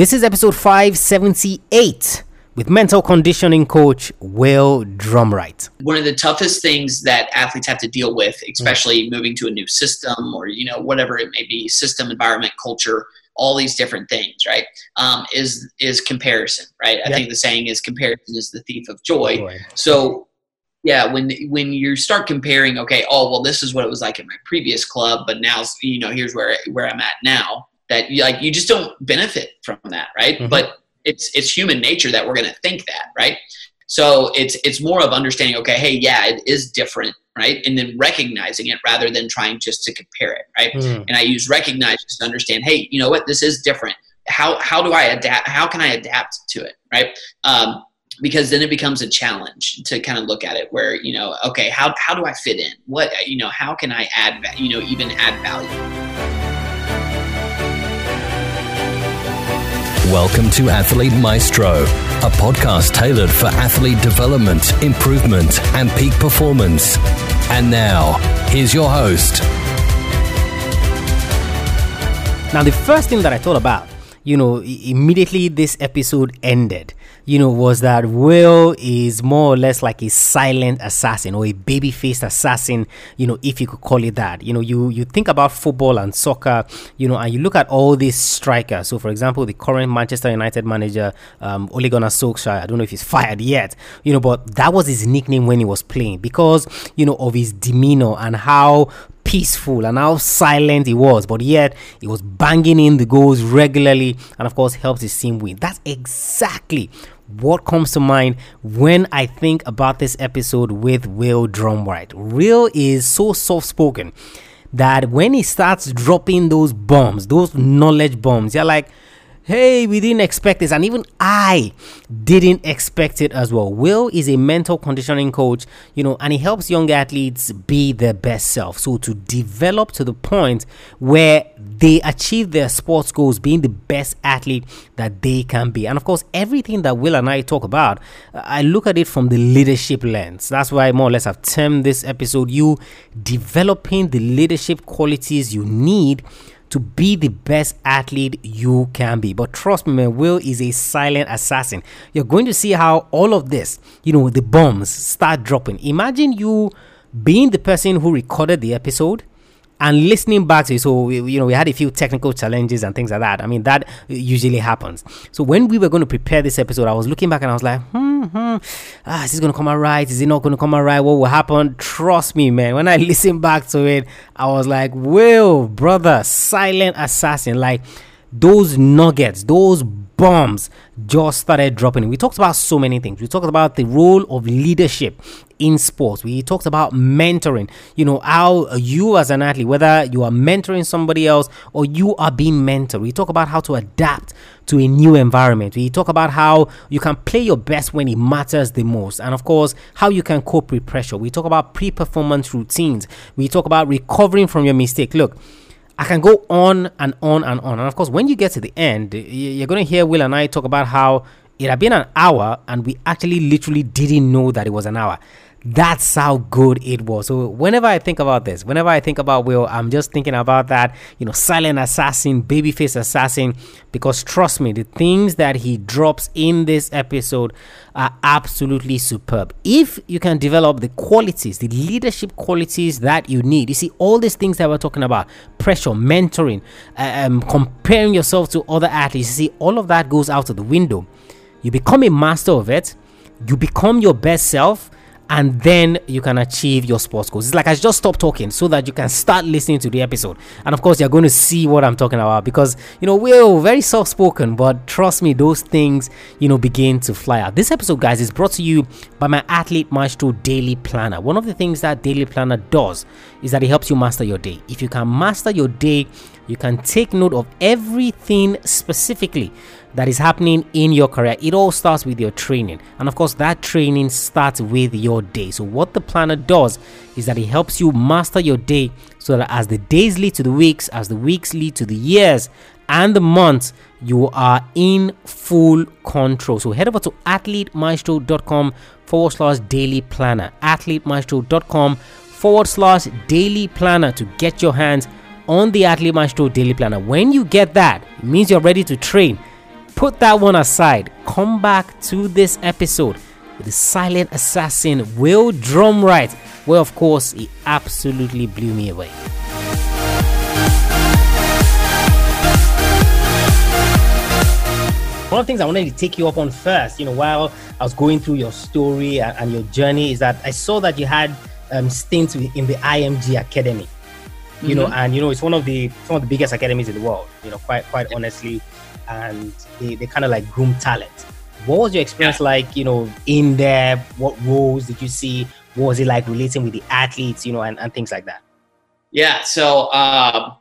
This is episode 578 with mental conditioning coach Will Drumright. One of the toughest things that athletes have to deal with, especially mm. moving to a new system or you know whatever it may be, system, environment, culture, all these different things, right? Um, is is comparison, right? I yep. think the saying is comparison is the thief of joy. joy. So yeah when when you start comparing okay oh well this is what it was like in my previous club but now you know here's where where i'm at now that you like you just don't benefit from that right? Mm-hmm. but it's it's human nature that we're going to think that right? So it's it's more of understanding okay hey yeah it is different right? And then recognizing it rather than trying just to compare it right? Mm. and i use recognize to understand hey you know what? This is different. How how do i adapt how can i adapt to it right? Um, because then it becomes a challenge to kind of look at it where you know okay how, how do i fit in? What you know how can i add you know even add value Welcome to Athlete Maestro, a podcast tailored for athlete development, improvement, and peak performance. And now, here's your host. Now, the first thing that I thought about, you know, immediately this episode ended, you know, was that Will is more or less like a silent assassin or a baby faced assassin, you know, if you could call it that. You know, you, you think about football and soccer, you know, and you look at all these strikers. So, for example, the current Manchester United manager, um, Ole Gunnar Solskjaer, I don't know if he's fired yet, you know, but that was his nickname when he was playing because, you know, of his demeanor and how peaceful and how silent he was, but yet he was banging in the goals regularly and, of course, helped his team win. That's exactly what comes to mind when I think about this episode with Will Drumright. Will is so soft spoken that when he starts dropping those bombs, those knowledge bombs, you're like, Hey, we didn't expect this, and even I didn't expect it as well. Will is a mental conditioning coach, you know, and he helps young athletes be their best self. So, to develop to the point where they achieve their sports goals, being the best athlete that they can be. And of course, everything that Will and I talk about, I look at it from the leadership lens. That's why, more or less, I've termed this episode you developing the leadership qualities you need to be the best athlete you can be. But trust me, man, Will is a silent assassin. You're going to see how all of this, you know, the bombs start dropping. Imagine you being the person who recorded the episode and listening back to it, so we, you know we had a few technical challenges and things like that. I mean that usually happens. So when we were going to prepare this episode, I was looking back and I was like, hmm, hmm ah, is this going to come out right? Is it not going to come out right? What will happen? Trust me, man. When I listened back to it, I was like, Will, brother, silent assassin, like those nuggets, those bombs just started dropping. We talked about so many things. We talked about the role of leadership in sports. We talked about mentoring. You know, how you as an athlete, whether you are mentoring somebody else or you are being mentored. We talk about how to adapt to a new environment. We talk about how you can play your best when it matters the most. And of course, how you can cope with pressure. We talk about pre performance routines. We talk about recovering from your mistake. Look, I can go on and on and on. And of course, when you get to the end, you're going to hear Will and I talk about how it had been an hour and we actually literally didn't know that it was an hour. That's how good it was. So whenever I think about this, whenever I think about Will, I'm just thinking about that, you know, silent assassin, babyface assassin. Because trust me, the things that he drops in this episode are absolutely superb. If you can develop the qualities, the leadership qualities that you need, you see all these things that we're talking about, pressure, mentoring, uh, um, comparing yourself to other athletes. You see, all of that goes out of the window. You become a master of it. You become your best self and then you can achieve your sports goals. It's like I just stop talking so that you can start listening to the episode. And of course, you're going to see what I'm talking about because you know we're very soft spoken, but trust me, those things you know begin to fly out. This episode, guys, is brought to you by my Athlete Maestro Daily Planner. One of the things that Daily Planner does is that it helps you master your day. If you can master your day, you can take note of everything specifically that is happening in your career. It all starts with your training. And of course, that training starts with your day. So, what the planner does is that it helps you master your day so that as the days lead to the weeks, as the weeks lead to the years and the months, you are in full control. So, head over to athletemaestro.com forward slash daily planner. Athletemaestro.com forward slash daily planner to get your hands on the Athlete Maestro Daily Planner. When you get that, it means you're ready to train put that one aside. Come back to this episode with the silent assassin Will Drumright, where of course he absolutely blew me away. One of the things I wanted to take you up on first, you know, while I was going through your story and, and your journey, is that I saw that you had um, stints in the IMG Academy. You mm-hmm. know, and you know, it's one of the some of the biggest academies in the world. You know, quite quite honestly, and they, they kind of like groom talent. What was your experience yeah. like? You know, in there, what roles did you see? What was it like relating with the athletes? You know, and, and things like that. Yeah. So um,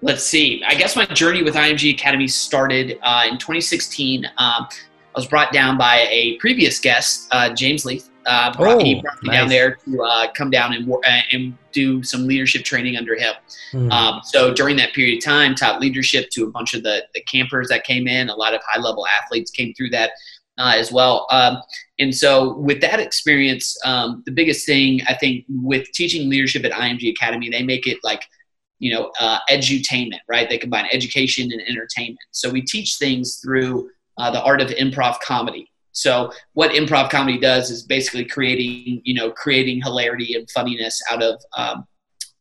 let's see. I guess my journey with IMG Academy started uh, in 2016. Um, I was brought down by a previous guest, uh, James Leith. Uh, brought, oh, he brought me nice. down there to uh, come down and, uh, and do some leadership training under him. Mm. Um, so during that period of time, taught leadership to a bunch of the, the campers that came in. A lot of high level athletes came through that uh, as well. Um, and so with that experience, um, the biggest thing I think with teaching leadership at IMG Academy, they make it like – you know, uh, edutainment, right? They combine education and entertainment. So we teach things through uh, the art of improv comedy. So what improv comedy does is basically creating, you know, creating hilarity and funniness out of um,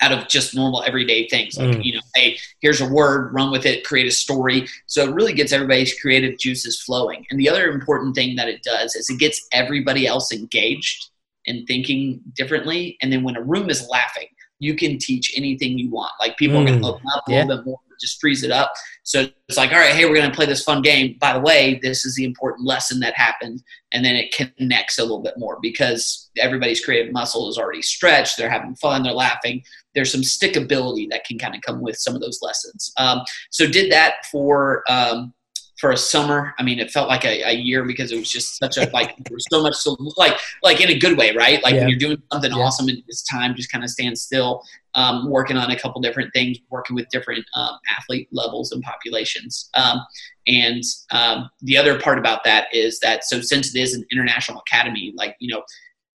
out of just normal everyday things. Like, mm. you know, hey, here's a word, run with it, create a story. So it really gets everybody's creative juices flowing. And the other important thing that it does is it gets everybody else engaged and thinking differently. And then when a room is laughing, you can teach anything you want. Like people mm, are going to open up a yeah. little bit more, just freeze it up. So it's like, all right, hey, we're going to play this fun game. By the way, this is the important lesson that happened. And then it connects a little bit more because everybody's creative muscle is already stretched. They're having fun. They're laughing. There's some stickability that can kind of come with some of those lessons. Um, so did that for um, for a summer. I mean, it felt like a, a year because it was just such a like there was so much so like like in a good way, right? Like yeah. when you're doing something yeah. awesome and it's time just kind of stand still, um, working on a couple different things, working with different um, athlete levels and populations. Um, and um, the other part about that is that so since it is an international academy, like you know,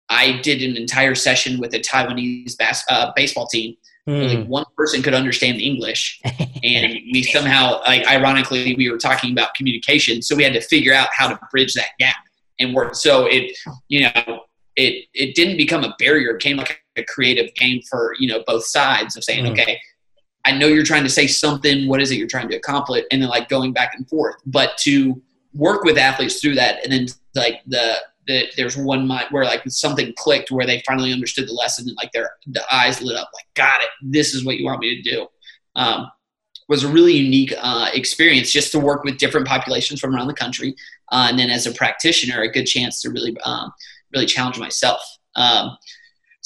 I did an entire session with a Taiwanese bas- uh, baseball team Mm. Like one person could understand English, and we somehow, like, ironically, we were talking about communication, so we had to figure out how to bridge that gap and work. So it, you know, it it didn't become a barrier; it became like a creative game for you know both sides of saying, mm. okay, I know you're trying to say something. What is it you're trying to accomplish? And then like going back and forth, but to work with athletes through that, and then like the that there's one mind where like something clicked where they finally understood the lesson and like their the eyes lit up like got it this is what you want me to do um, was a really unique uh, experience just to work with different populations from around the country uh, and then as a practitioner a good chance to really um, really challenge myself. Um,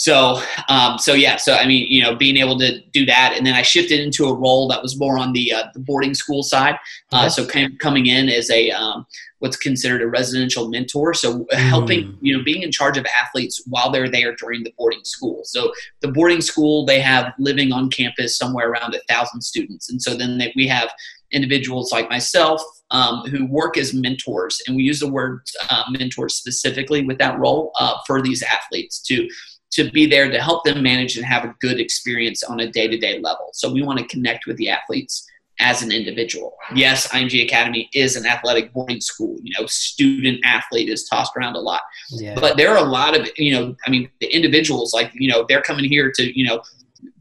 so um, so yeah so i mean you know being able to do that and then i shifted into a role that was more on the, uh, the boarding school side uh, so came, coming in as a um, what's considered a residential mentor. So mm. helping, you know, being in charge of athletes while they're there during the boarding school. So the boarding school, they have living on campus somewhere around a thousand students. And so then they, we have individuals like myself um, who work as mentors. And we use the word uh, mentor specifically with that role uh, for these athletes to to be there to help them manage and have a good experience on a day-to-day level. So we want to connect with the athletes as an individual. Yes, IMG Academy is an athletic boarding school. You know, student athlete is tossed around a lot. Yeah. But there are a lot of, you know, I mean, the individuals, like, you know, they're coming here to, you know,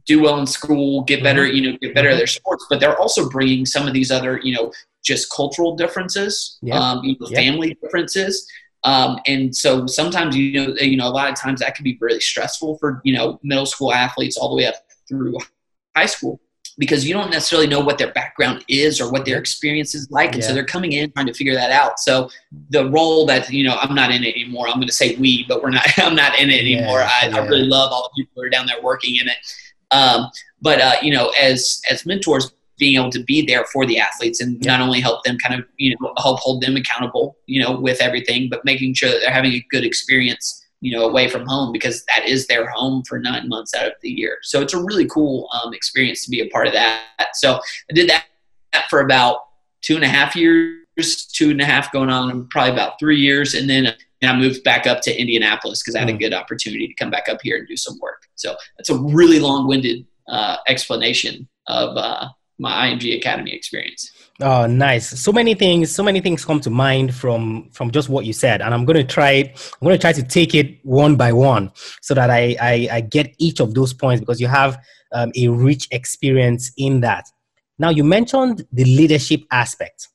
do well in school, get better, mm-hmm. you know, get better at their sports, but they're also bringing some of these other, you know, just cultural differences, yeah. um, you know, yeah. family differences. Um, and so sometimes, you know, you know, a lot of times that can be really stressful for, you know, middle school athletes all the way up through high school because you don't necessarily know what their background is or what their experience is like. And yeah. so they're coming in trying to figure that out. So the role that, you know, I'm not in it anymore. I'm going to say we, but we're not, I'm not in it anymore. Yeah, I, yeah. I, really love all the people who are down there working in it. Um, but, uh, you know, as, as mentors, being able to be there for the athletes and not only help them kind of, you know, help hold them accountable, you know, with everything, but making sure that they're having a good experience you know, away from home because that is their home for nine months out of the year. So it's a really cool um, experience to be a part of that. So I did that for about two and a half years, two and a half going on, probably about three years, and then I moved back up to Indianapolis because I had a mm. good opportunity to come back up here and do some work. So that's a really long-winded uh, explanation of uh, my IMG Academy experience. Oh, nice. So many things, so many things come to mind from from just what you said, and I'm going to try. I'm going to try to take it one by one so that I I, I get each of those points because you have um, a rich experience in that. Now, you mentioned the leadership aspect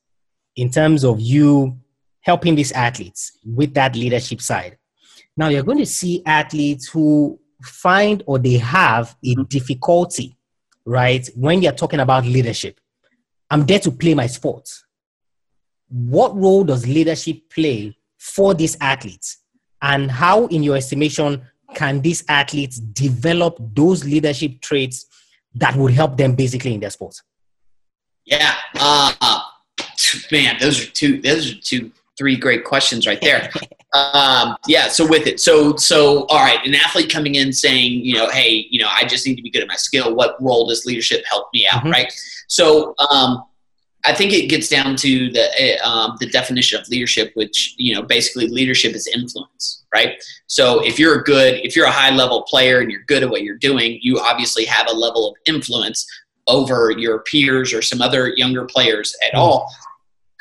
in terms of you helping these athletes with that leadership side. Now, you're going to see athletes who find or they have a difficulty, right, when you're talking about leadership I'm there to play my sport. What role does leadership play for these athletes? And how, in your estimation, can these athletes develop those leadership traits that would help them basically in their sport? Yeah, uh, man, those are two. Those are two, three great questions right there. um, yeah. So with it, so so all right, an athlete coming in saying, you know, hey, you know, I just need to be good at my skill. What role does leadership help me out? Mm-hmm. Right. So um, I think it gets down to the eh, um, the definition of leadership, which you know basically leadership is influence, right? So if you're a good, if you're a high level player and you're good at what you're doing, you obviously have a level of influence over your peers or some other younger players at mm-hmm. all,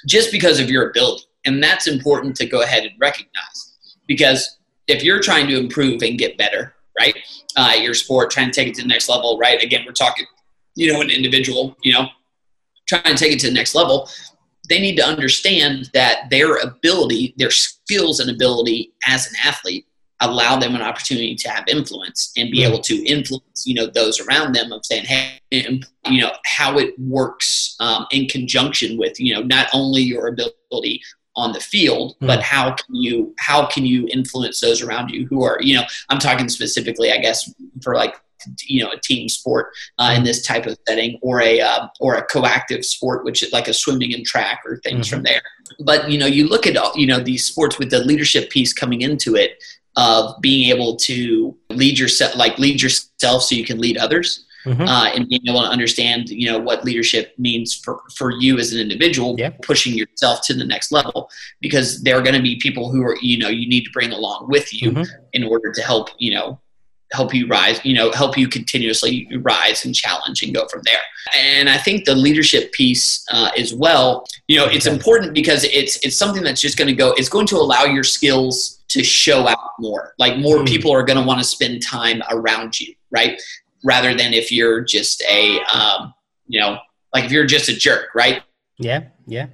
just because of your ability, and that's important to go ahead and recognize because if you're trying to improve and get better, right, uh, your sport, trying to take it to the next level, right? Again, we're talking you know, an individual, you know, trying to take it to the next level, they need to understand that their ability, their skills and ability as an athlete allow them an opportunity to have influence and be able to influence, you know, those around them of saying, hey, you know, how it works um, in conjunction with, you know, not only your ability on the field, mm. but how can you how can you influence those around you who are, you know, I'm talking specifically, I guess, for like you know a team sport uh, in mm-hmm. this type of setting or a uh, or a coactive sport which is like a swimming and track or things mm-hmm. from there but you know you look at you know these sports with the leadership piece coming into it of being able to lead yourself like lead yourself so you can lead others mm-hmm. uh, and being able to understand you know what leadership means for, for you as an individual yeah. pushing yourself to the next level because there are going to be people who are you know you need to bring along with you mm-hmm. in order to help you know help you rise, you know, help you continuously rise and challenge and go from there. And I think the leadership piece uh, as well, you know, it's important because it's it's something that's just going to go. It's going to allow your skills to show out more. Like more mm. people are going to want to spend time around you, right? Rather than if you're just a, um, you know, like if you're just a jerk, right? Yeah, yeah.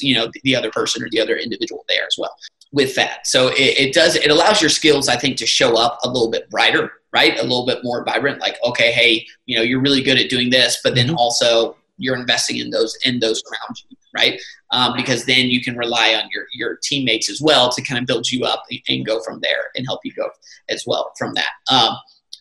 You know, the other person or the other individual there as well with that. So it, it, does it allows your skills, I think, to show up a little bit brighter, right? A little bit more vibrant. Like, okay, hey, you know, you're really good at doing this, but then mm-hmm. also you're investing in those in those around you, right? Um, because then you can rely on your your teammates as well to kind of build you up and go from there and help you go as well from that. Um,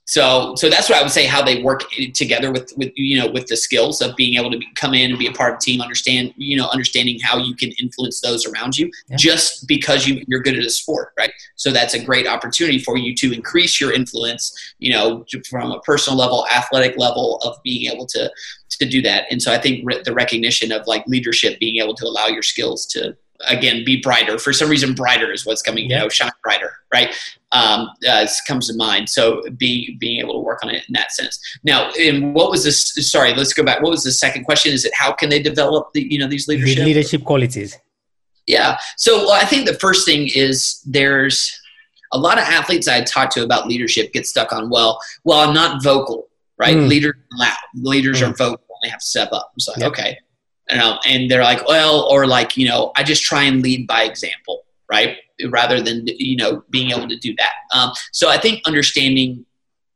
so, so that's what I would say how they work together with, with you know with the skills of being able to be, come in and be a part of the team, understand you know understanding how you can influence those around you yeah. just because you you're good at a sport, right? So that's a great opportunity for you to increase your influence, you know, from a personal level, athletic level of being able to to do that. And so I think re- the recognition of like leadership, being able to allow your skills to again be brighter. For some reason brighter is what's coming yeah. you know shine brighter right? Um, uh, comes to mind. So being being able to work on it in that sense. Now and what was this sorry let's go back. What was the second question? Is it how can they develop the you know these leadership? leadership qualities. Yeah. So i think the first thing is there's a lot of athletes i talk to about leadership get stuck on well well i'm not vocal right? Mm. leaders loud. Leaders mm. are vocal. They have to step up. It's like yep. okay know, and they're like, well, or like, you know, I just try and lead by example, right? Rather than, you know, being able to do that. Um, so I think understanding,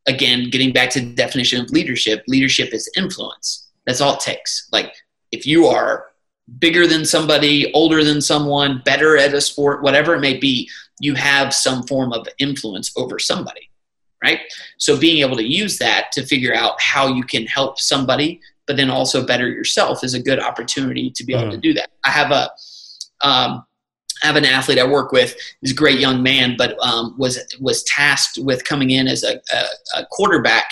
again, getting back to the definition of leadership, leadership is influence. That's all it takes. Like, if you are bigger than somebody, older than someone, better at a sport, whatever it may be, you have some form of influence over somebody, right? So being able to use that to figure out how you can help somebody but then also better yourself is a good opportunity to be able mm. to do that. I have a um, I have an athlete I work with. He's a great young man, but um, was was tasked with coming in as a, a, a quarterback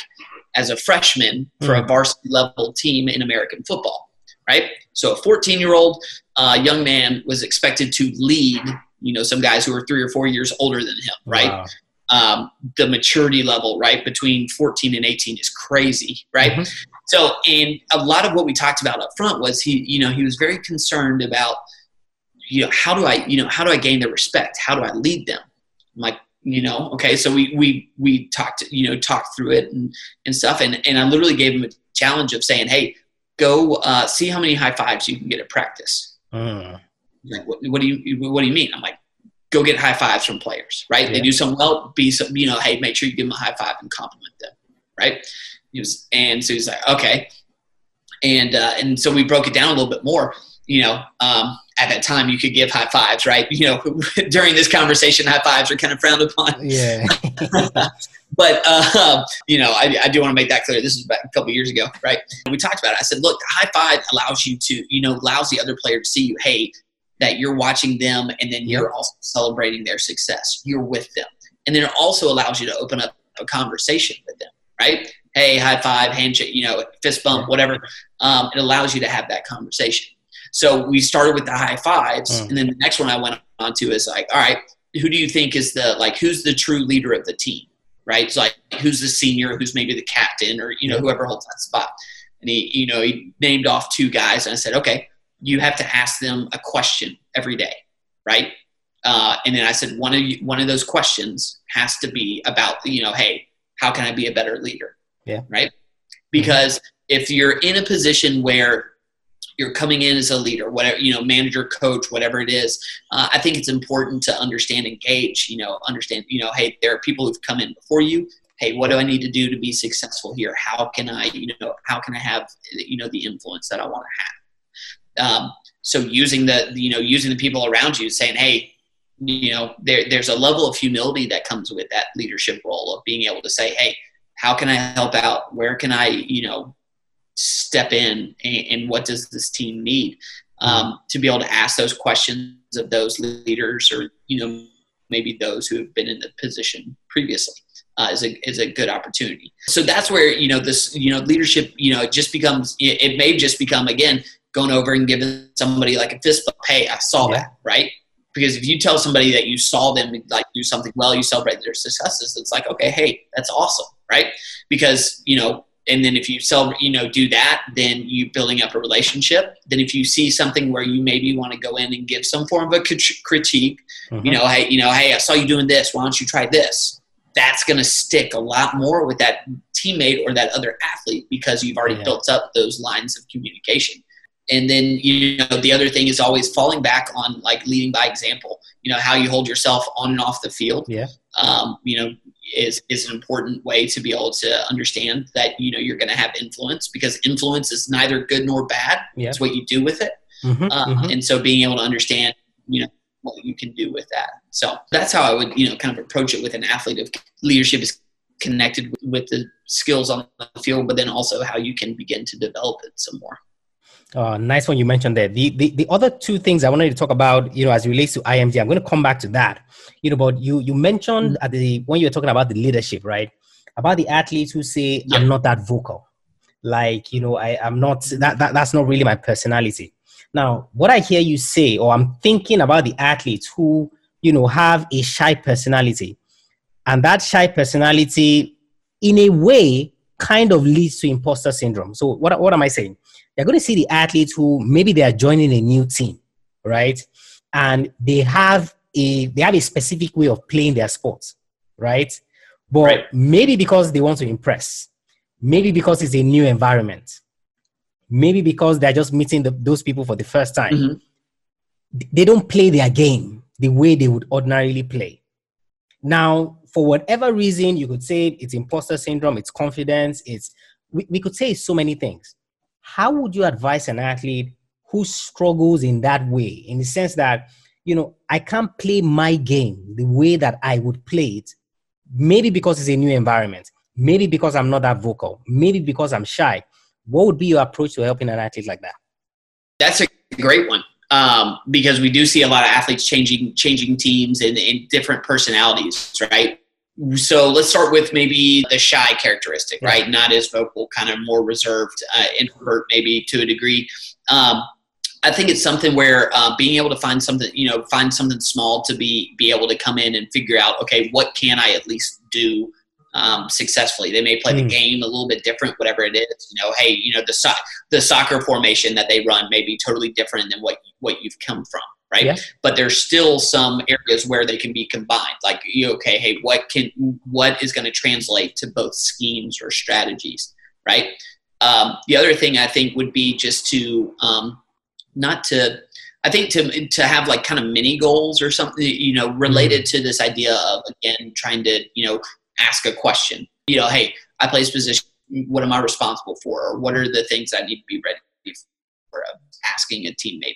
as a freshman for mm. a varsity level team in American football. Right. So a 14 year old uh, young man was expected to lead. You know, some guys who are three or four years older than him. Right. Wow. Um, the maturity level, right, between 14 and 18 is crazy, right? Mm-hmm. So, and a lot of what we talked about up front was he, you know, he was very concerned about, you know, how do I, you know, how do I gain their respect? How do I lead them? I'm like, you know, okay. So we we we talked, you know, talked through it and and stuff, and and I literally gave him a challenge of saying, hey, go uh, see how many high fives you can get at practice. Mm. Like, what, what do you what do you mean? I'm like, go get high fives from players, right? Yeah. They do something well, be some, you know, hey, make sure you give them a high five and compliment them, right? He was, and so he's like, okay, and uh, and so we broke it down a little bit more. You know, um, at that time you could give high fives, right? You know, during this conversation, high fives are kind of frowned upon. Yeah. but uh, you know, I, I do want to make that clear. This is about a couple years ago, right? And we talked about it. I said, look, high five allows you to, you know, allows the other player to see you. Hey, that you're watching them, and then you're also celebrating their success. You're with them, and then it also allows you to open up a conversation with them, right? Hey, high five, handshake, you know, fist bump, whatever. Um, it allows you to have that conversation. So we started with the high fives, mm. and then the next one I went on to is like, all right, who do you think is the like who's the true leader of the team, right? So like who's the senior, who's maybe the captain, or you know whoever holds that spot. And he, you know, he named off two guys, and I said, okay, you have to ask them a question every day, right? Uh, and then I said one of you, one of those questions has to be about you know, hey, how can I be a better leader? Yeah. Right. Because if you're in a position where you're coming in as a leader, whatever you know, manager, coach, whatever it is. Uh, I think it's important to understand, engage. You know, understand. You know, hey, there are people who've come in before you. Hey, what do I need to do to be successful here? How can I, you know, how can I have, you know, the influence that I want to have? Um, so using the, you know, using the people around you, saying, hey, you know, there, there's a level of humility that comes with that leadership role of being able to say, hey, how can I help out? Where can I, you know, step in and, and what does this team need um, to be able to ask those questions of those leaders or you know maybe those who have been in the position previously uh, is a is a good opportunity. So that's where you know this you know leadership you know it just becomes it, it may just become again going over and giving somebody like a fist bump. Hey, I saw yeah. that right. Because if you tell somebody that you saw them like do something well, you celebrate their successes. It's like okay, hey, that's awesome, right? Because you know and then if you sell you know do that then you building up a relationship. Then if you see something where you maybe want to go in and give some form of a critique mm-hmm. you know hey you know hey i saw you doing this. Why don't you try this? That's going to stick a lot more with that teammate or that other athlete because you've already yeah. built up those lines of communication. And then you know the other thing is always falling back on like leading by example. You know how you hold yourself on and off the field. Yeah. Um, you know is is an important way to be able to understand that you know you're going to have influence because influence is neither good nor bad. Yeah. It's what you do with it, mm-hmm, uh, mm-hmm. and so being able to understand you know what you can do with that. So that's how I would you know kind of approach it with an athlete. Of leadership is connected with the skills on the field, but then also how you can begin to develop it some more. Uh, nice one you mentioned there. The, the the other two things I wanted to talk about, you know, as it relates to IMG, I'm going to come back to that. You know, but you you mentioned mm-hmm. at the when you were talking about the leadership, right? About the athletes who say yeah. I'm not that vocal, like you know, I am not that, that that's not really my personality. Now, what I hear you say, or I'm thinking about the athletes who you know have a shy personality, and that shy personality, in a way, kind of leads to imposter syndrome. So what what am I saying? You're going to see the athletes who maybe they are joining a new team, right? And they have a they have a specific way of playing their sports, right? But right. maybe because they want to impress, maybe because it's a new environment, maybe because they're just meeting the, those people for the first time, mm-hmm. they don't play their game the way they would ordinarily play. Now, for whatever reason, you could say it's imposter syndrome, it's confidence, it's we, we could say so many things how would you advise an athlete who struggles in that way? In the sense that you know i can't play my game the way that i would play it maybe because it's a new environment maybe because i'm not that vocal maybe because i'm shy. What would be your approach to helping an athlete like that? That's a great one um, because we do see a lot of athletes changing changing teams and, and different personalities right so let's start with maybe the shy characteristic, right? Not as vocal, kind of more reserved, uh, introvert, maybe to a degree. Um, I think it's something where uh, being able to find something, you know, find something small to be be able to come in and figure out, okay, what can I at least do um, successfully. They may play mm. the game a little bit different, whatever it is. You know, hey, you know the so- the soccer formation that they run may be totally different than what what you've come from, right? Yeah. But there's still some areas where they can be combined. Like, you okay, hey, what can what is going to translate to both schemes or strategies, right? Um, the other thing I think would be just to um, not to I think to to have like kind of mini goals or something, you know, related mm-hmm. to this idea of again trying to you know ask a question. You know, hey, I play this position. What am I responsible for? Or what are the things I need to be ready for? Asking a teammate.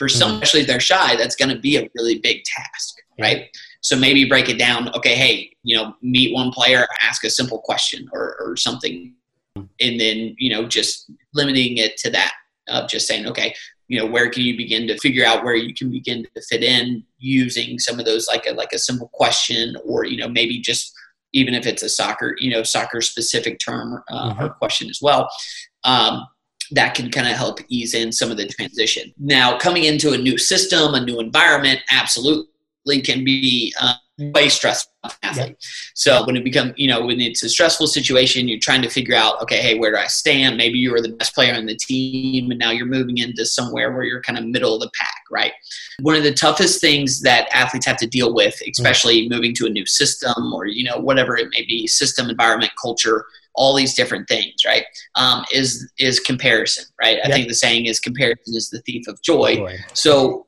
For some, mm-hmm. especially if they're shy, that's going to be a really big task, right? So maybe break it down. Okay, hey, you know, meet one player, ask a simple question or, or something, and then you know, just limiting it to that of just saying, okay, you know where can you begin to figure out where you can begin to fit in using some of those like a like a simple question or you know maybe just even if it's a soccer you know soccer specific term uh, mm-hmm. or question as well um, that can kind of help ease in some of the transition. Now coming into a new system a new environment absolutely can be uh, way stressful athlete. Yeah. So when it becomes, you know, when it's a stressful situation, you're trying to figure out, okay, hey, where do I stand? Maybe you were the best player on the team, and now you're moving into somewhere where you're kind of middle of the pack, right? One of the toughest things that athletes have to deal with, especially mm-hmm. moving to a new system or you know whatever it may be, system, environment, culture. All these different things, right? Um, is is comparison, right? I think the saying is comparison is the thief of joy. joy. So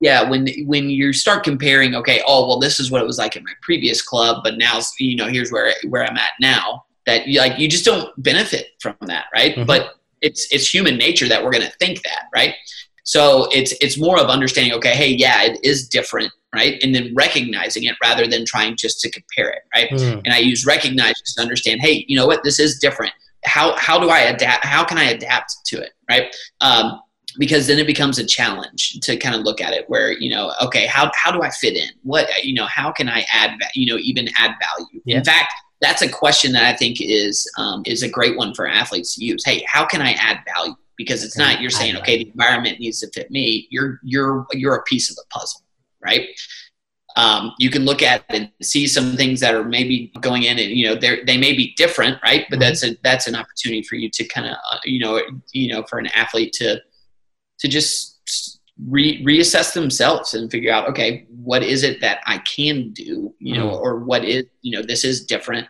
yeah when when you start comparing okay oh well this is what it was like in my previous club but now you know here's where where i'm at now that you like you just don't benefit from that right? Mm-hmm. but it's it's human nature that we're going to think that right? So it's it's more of understanding okay hey yeah it is different right? And then recognizing it rather than trying just to compare it right? Mm. and i use recognize just to understand hey you know what? This is different. How how do i adapt how can i adapt to it right? Um, because then it becomes a challenge to kind of look at it where you know okay how, how do i fit in? What you know how can i add you know even add value? Yeah. in fact that's a question that i think is um, is a great one for athletes to use. Hey how can i add value? Because it's not you're saying okay the environment needs to fit me. You're you're you're a piece of the puzzle right? Um, you can look at and see some things that are maybe going in and you know they they may be different right? But mm-hmm. that's a that's an opportunity for you to kind of uh, you know you know for an athlete to to just re- reassess themselves and figure out okay what is it that i can do you know mm. or what is you know this is different.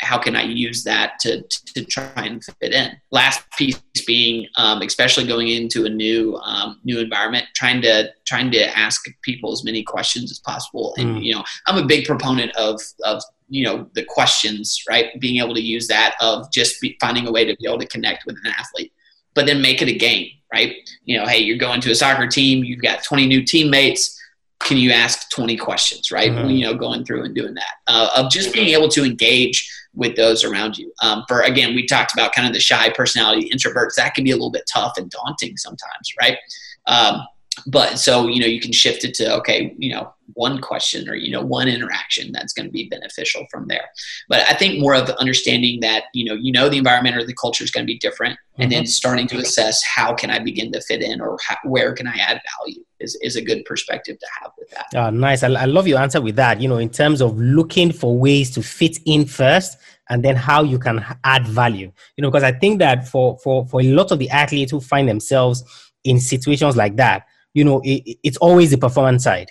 How can i use that to to try and fit in? Last piece being um, especially going into a new um, new environment trying to trying to ask people as many questions as possible. And mm. you know i'm a big proponent of of you know the questions right? Being able to use that of just be, finding a way to be able to connect with an athlete but then make it a game right? You know, hey, you're going to a soccer team, you've got 20 new teammates. Can you ask 20 questions, right? Mm-hmm. You know, going through and doing that, uh, of just being able to engage with those around you. Um, for again, we talked about kind of the shy personality introverts. That can be a little bit tough and daunting sometimes, right? Um, but so you know you can shift it to okay you know one question or you know one interaction that's going to be beneficial from there but i think more of understanding that you know you know the environment or the culture is going to be different mm-hmm. and then mm-hmm. starting to assess how can i begin to fit in or how, where can i add value is, is a good perspective to have with that oh, nice I, I love your answer with that you know in terms of looking for ways to fit in first and then how you can add value you know because i think that for for for a lot of the athletes who find themselves in situations like that you know, it, it's always the performance side,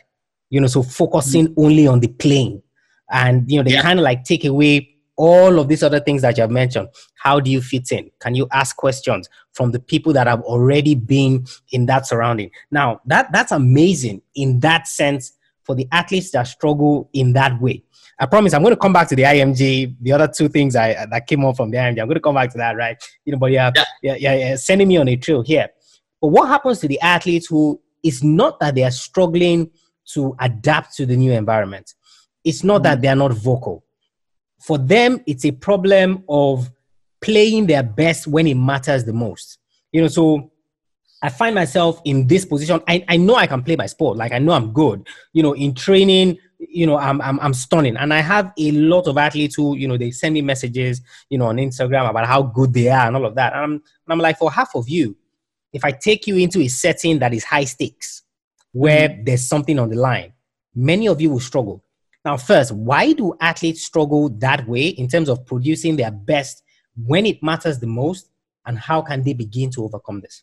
you know, so focusing mm-hmm. only on the playing. And, you know, they yeah. kind of like take away all of these other things that you have mentioned. How do you fit in? Can you ask questions from the people that have already been in that surrounding? Now, that that's amazing in that sense for the athletes that struggle in that way. I promise I'm going to come back to the IMG, the other two things I that came on from the IMG. I'm going to come back to that, right? You know, but yeah, yeah, yeah, yeah, yeah sending me on a trail here. But what happens to the athletes who it's not that they are struggling to adapt to the new environment. It's not that mm. they are not vocal. For them, it's a problem of playing their best when it matters the most. You know, so I find myself in this position. I, I know I can play my sport. Like I know I'm good. You know, in training, you know, I'm, I'm I'm stunning. And I have a lot of athletes who, you know, they send me messages, you know, on Instagram about how good they are and all of that. And I'm, and I'm like, for half of you, if I take you into a setting that is high stakes, where mm-hmm. there's something on the line, many of you will struggle. Now, first, why do athletes struggle that way in terms of producing their best when it matters the most? And how can they begin to overcome this?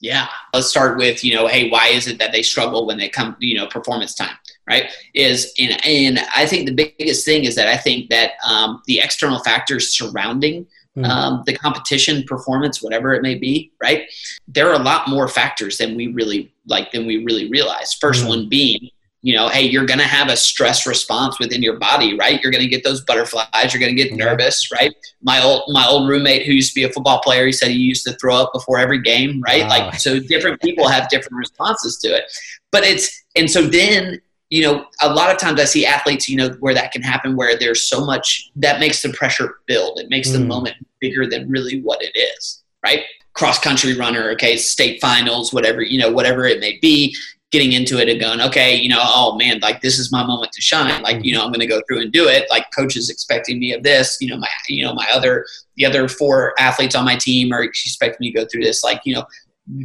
Yeah, let's start with you know, hey, why is it that they struggle when they come, you know, performance time, right? Is and and I think the biggest thing is that I think that um, the external factors surrounding mm-hmm. um, the competition, performance, whatever it may be, right? There are a lot more factors than we really like than we really realize. 1st mm-hmm. one being you know, hey, you're going to have a stress response within your body, right? You're going to get those butterflies. You're going to get nervous, right? My old my old roommate who used to be a football player, he said he used to throw up before every game, right? Wow. Like so, different people have different responses to it. But it's and so then you know, a lot of times I see athletes, you know, where that can happen, where there's so much that makes the pressure build. It makes mm. the moment bigger than really what it is, right? Cross country runner, okay, state finals, whatever, you know, whatever it may be getting into it and going, okay, you know, oh man, like this is my moment to shine. Like, you know, I'm going to go through and do it. Like coach is expecting me of this, you know, my, you know, my other, the other four athletes on my team are expecting me to go through this. Like, you know,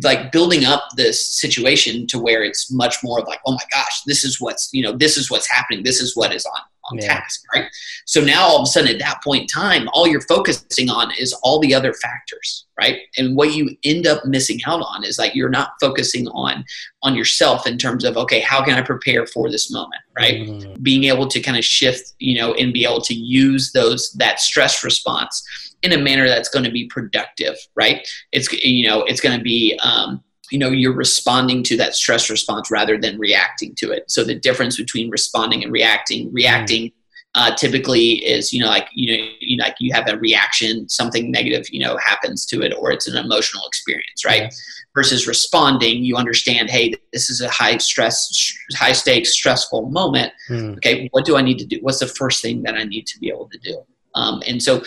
like building up this situation to where it's much more of like, oh my gosh, this is what's, you know, this is what's happening. This is what is on on yeah. task, right? So now all of a sudden at that point in time, all you're focusing on is all the other factors, right? And what you end up missing out on is like you're not focusing on on yourself in terms of okay, how can I prepare for this moment, right? Mm. Being able to kind of shift, you know, and be able to use those that stress response in a manner that's going to be productive, right? It's you know, it's going to be um, you know you're responding to that stress response rather than reacting to it so the difference between responding and reacting reacting uh, typically is you know like you know you know, like you have a reaction something negative you know happens to it or it's an emotional experience right yeah. versus responding you understand hey this is a high stress high stakes stressful moment mm. okay what do i need to do what's the first thing that i need to be able to do um, and so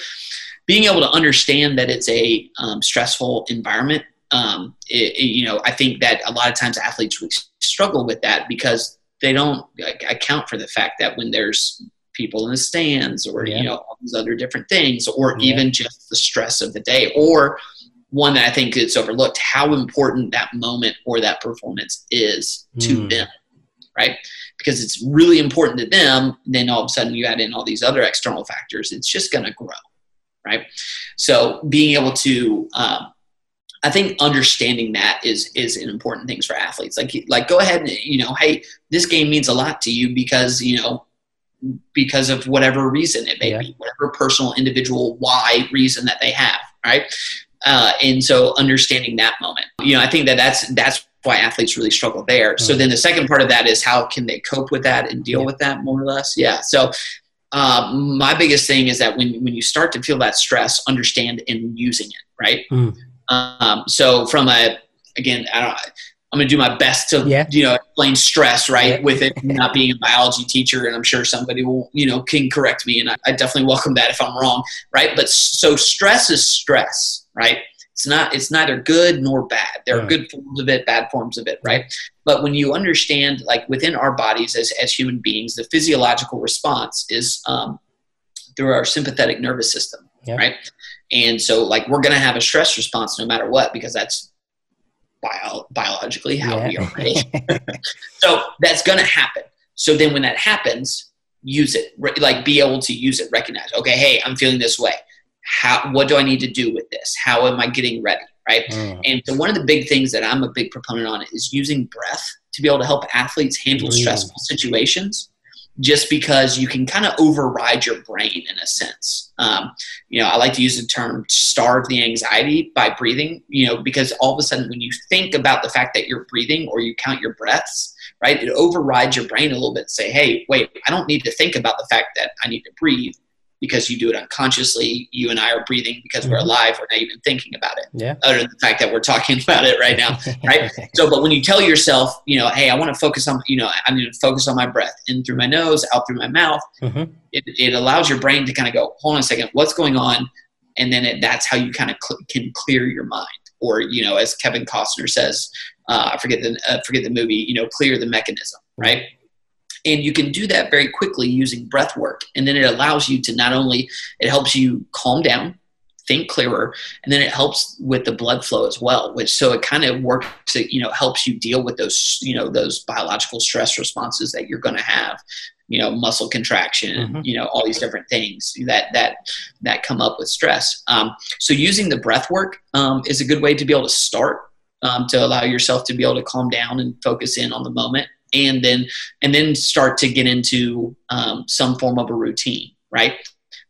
being able to understand that it's a um, stressful environment um, it, it, you know, I think that a lot of times athletes struggle with that because they don't account for the fact that when there's people in the stands or yeah. you know all these other different things or yeah. even just the stress of the day or one that I think is overlooked how important that moment or that performance is to mm. them right because it's really important to them then all of a sudden you add in all these other external factors it's just going to grow right so being able to um, I think understanding that is is an important thing for athletes. Like like go ahead and you know, hey, this game means a lot to you because you know because of whatever reason it may yeah. be, whatever personal, individual why reason that they have, right? Uh, and so understanding that moment, you know, I think that that's that's why athletes really struggle there. Mm-hmm. So then the second part of that is how can they cope with that and deal yeah. with that more or less? Yeah. So uh, my biggest thing is that when when you start to feel that stress, understand and using it, right? Mm. Um, so from a again, I don't. I'm going to do my best to yeah. you know explain stress right yeah. with it not being a biology teacher, and I'm sure somebody will you know can correct me, and I, I definitely welcome that if I'm wrong, right? But so stress is stress, right? It's not it's neither good nor bad. There are good forms of it, bad forms of it, right? But when you understand, like within our bodies as as human beings, the physiological response is um, through our sympathetic nervous system, yeah. right? And so, like, we're going to have a stress response no matter what because that's bio- biologically how yeah. we are raised. so that's going to happen. So then, when that happens, use it. Like, be able to use it. Recognize, okay, hey, I'm feeling this way. How? What do I need to do with this? How am I getting ready? Right. Mm. And so, one of the big things that I'm a big proponent on is using breath to be able to help athletes handle mm. stressful situations just because you can kind of override your brain in a sense. Um, you know, I like to use the term starve the anxiety by breathing, you know, because all of a sudden when you think about the fact that you're breathing or you count your breaths, right, it overrides your brain a little bit. Say, hey, wait, I don't need to think about the fact that I need to breathe because you do it unconsciously. You and I are breathing because we're mm-hmm. alive. We're not even thinking about it. Yeah. Other than the fact that we're talking about it right now, right? so, but when you tell yourself, you know, hey, I want to focus on, you know, I'm going to focus on my breath in through my nose, out through my mouth. Mm-hmm. It, it allows your brain to kind of go, hold on a second, what's going on? And then it, that's how you kind of cl- can clear your mind. Or, you know, as Kevin Costner says, uh, I forget the uh, forget the movie, you know, clear the mechanism, right? And you can do that very quickly using breath work. And then it allows you to not only, it helps you calm down, think clearer and then it helps with the blood flow as well which so it kind of works it you know helps you deal with those you know those biological stress responses that you're going to have you know muscle contraction mm-hmm. you know all these different things that that that come up with stress um, so using the breath work um, is a good way to be able to start um, to allow yourself to be able to calm down and focus in on the moment and then and then start to get into um, some form of a routine right?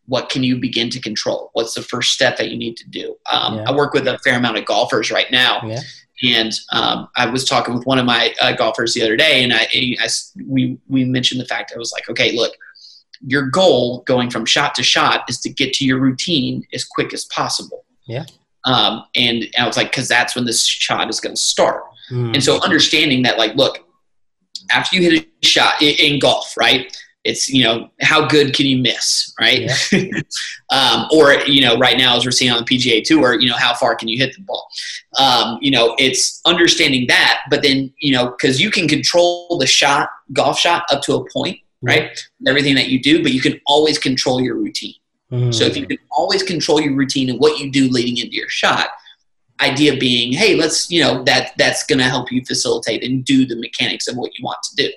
What can you begin to control? What's the first step that you need to do? Um, yeah. i work with a fair amount of golfers right now. Yeah. and um, i was talking with one of my uh, golfers the other day and I, I, we, we mentioned the fact i was like okay look your goal going from shot to shot is to get to your routine as quick as possible. Yeah. Um, and, i was like because that's when this shot is going to start. Mm. and so understanding that like look after you hit a shot in, golf, right? It's you know how good can you miss, right? Yeah. um, or you know right now as we're seeing on the PGA Tour, you know how far can you hit the ball? Um, you know it's understanding that, but then you know because you can control the shot, golf shot up to a point, right? Everything that you do, but you can always control your routine. Mm. So if you can always control your routine and what you do leading into your shot, idea being, hey, let's, you know, that that's going to help you facilitate and do the mechanics of what you want to do,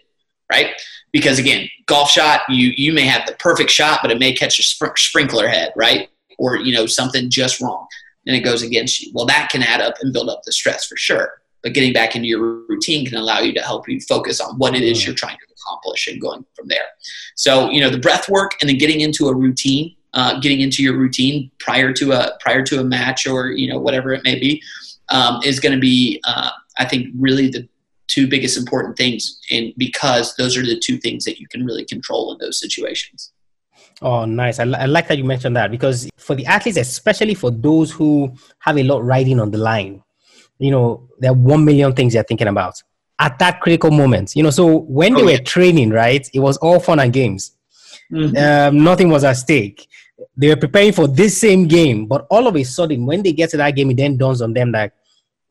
right? Because again, golf shot, you you may have the perfect shot, but it may catch a sp- sprinkler head, right? Or you know something just wrong, and it goes against you. Well, that can add up and build up the stress for sure. But getting back into your routine can allow you to help you focus on what it is mm. you're trying to accomplish and going from there. So you know the breath work and then getting into a routine uh, getting into your routine prior to a prior to a match or you know whatever it may be um, is going to be uh, I think really the two biggest important things and because those are the two things that you can really control in those situations. Oh, nice. I, I like that you mentioned that because for the athletes, especially for those who have a lot riding on the line, you know, there are 1 million things they're thinking about at that critical moment. You know, so when they oh, were training, right, it was all fun and games. Mm-hmm. Um, nothing was at stake they were preparing for this same game, but all of a sudden, when they get to that game, it then dawns on them that,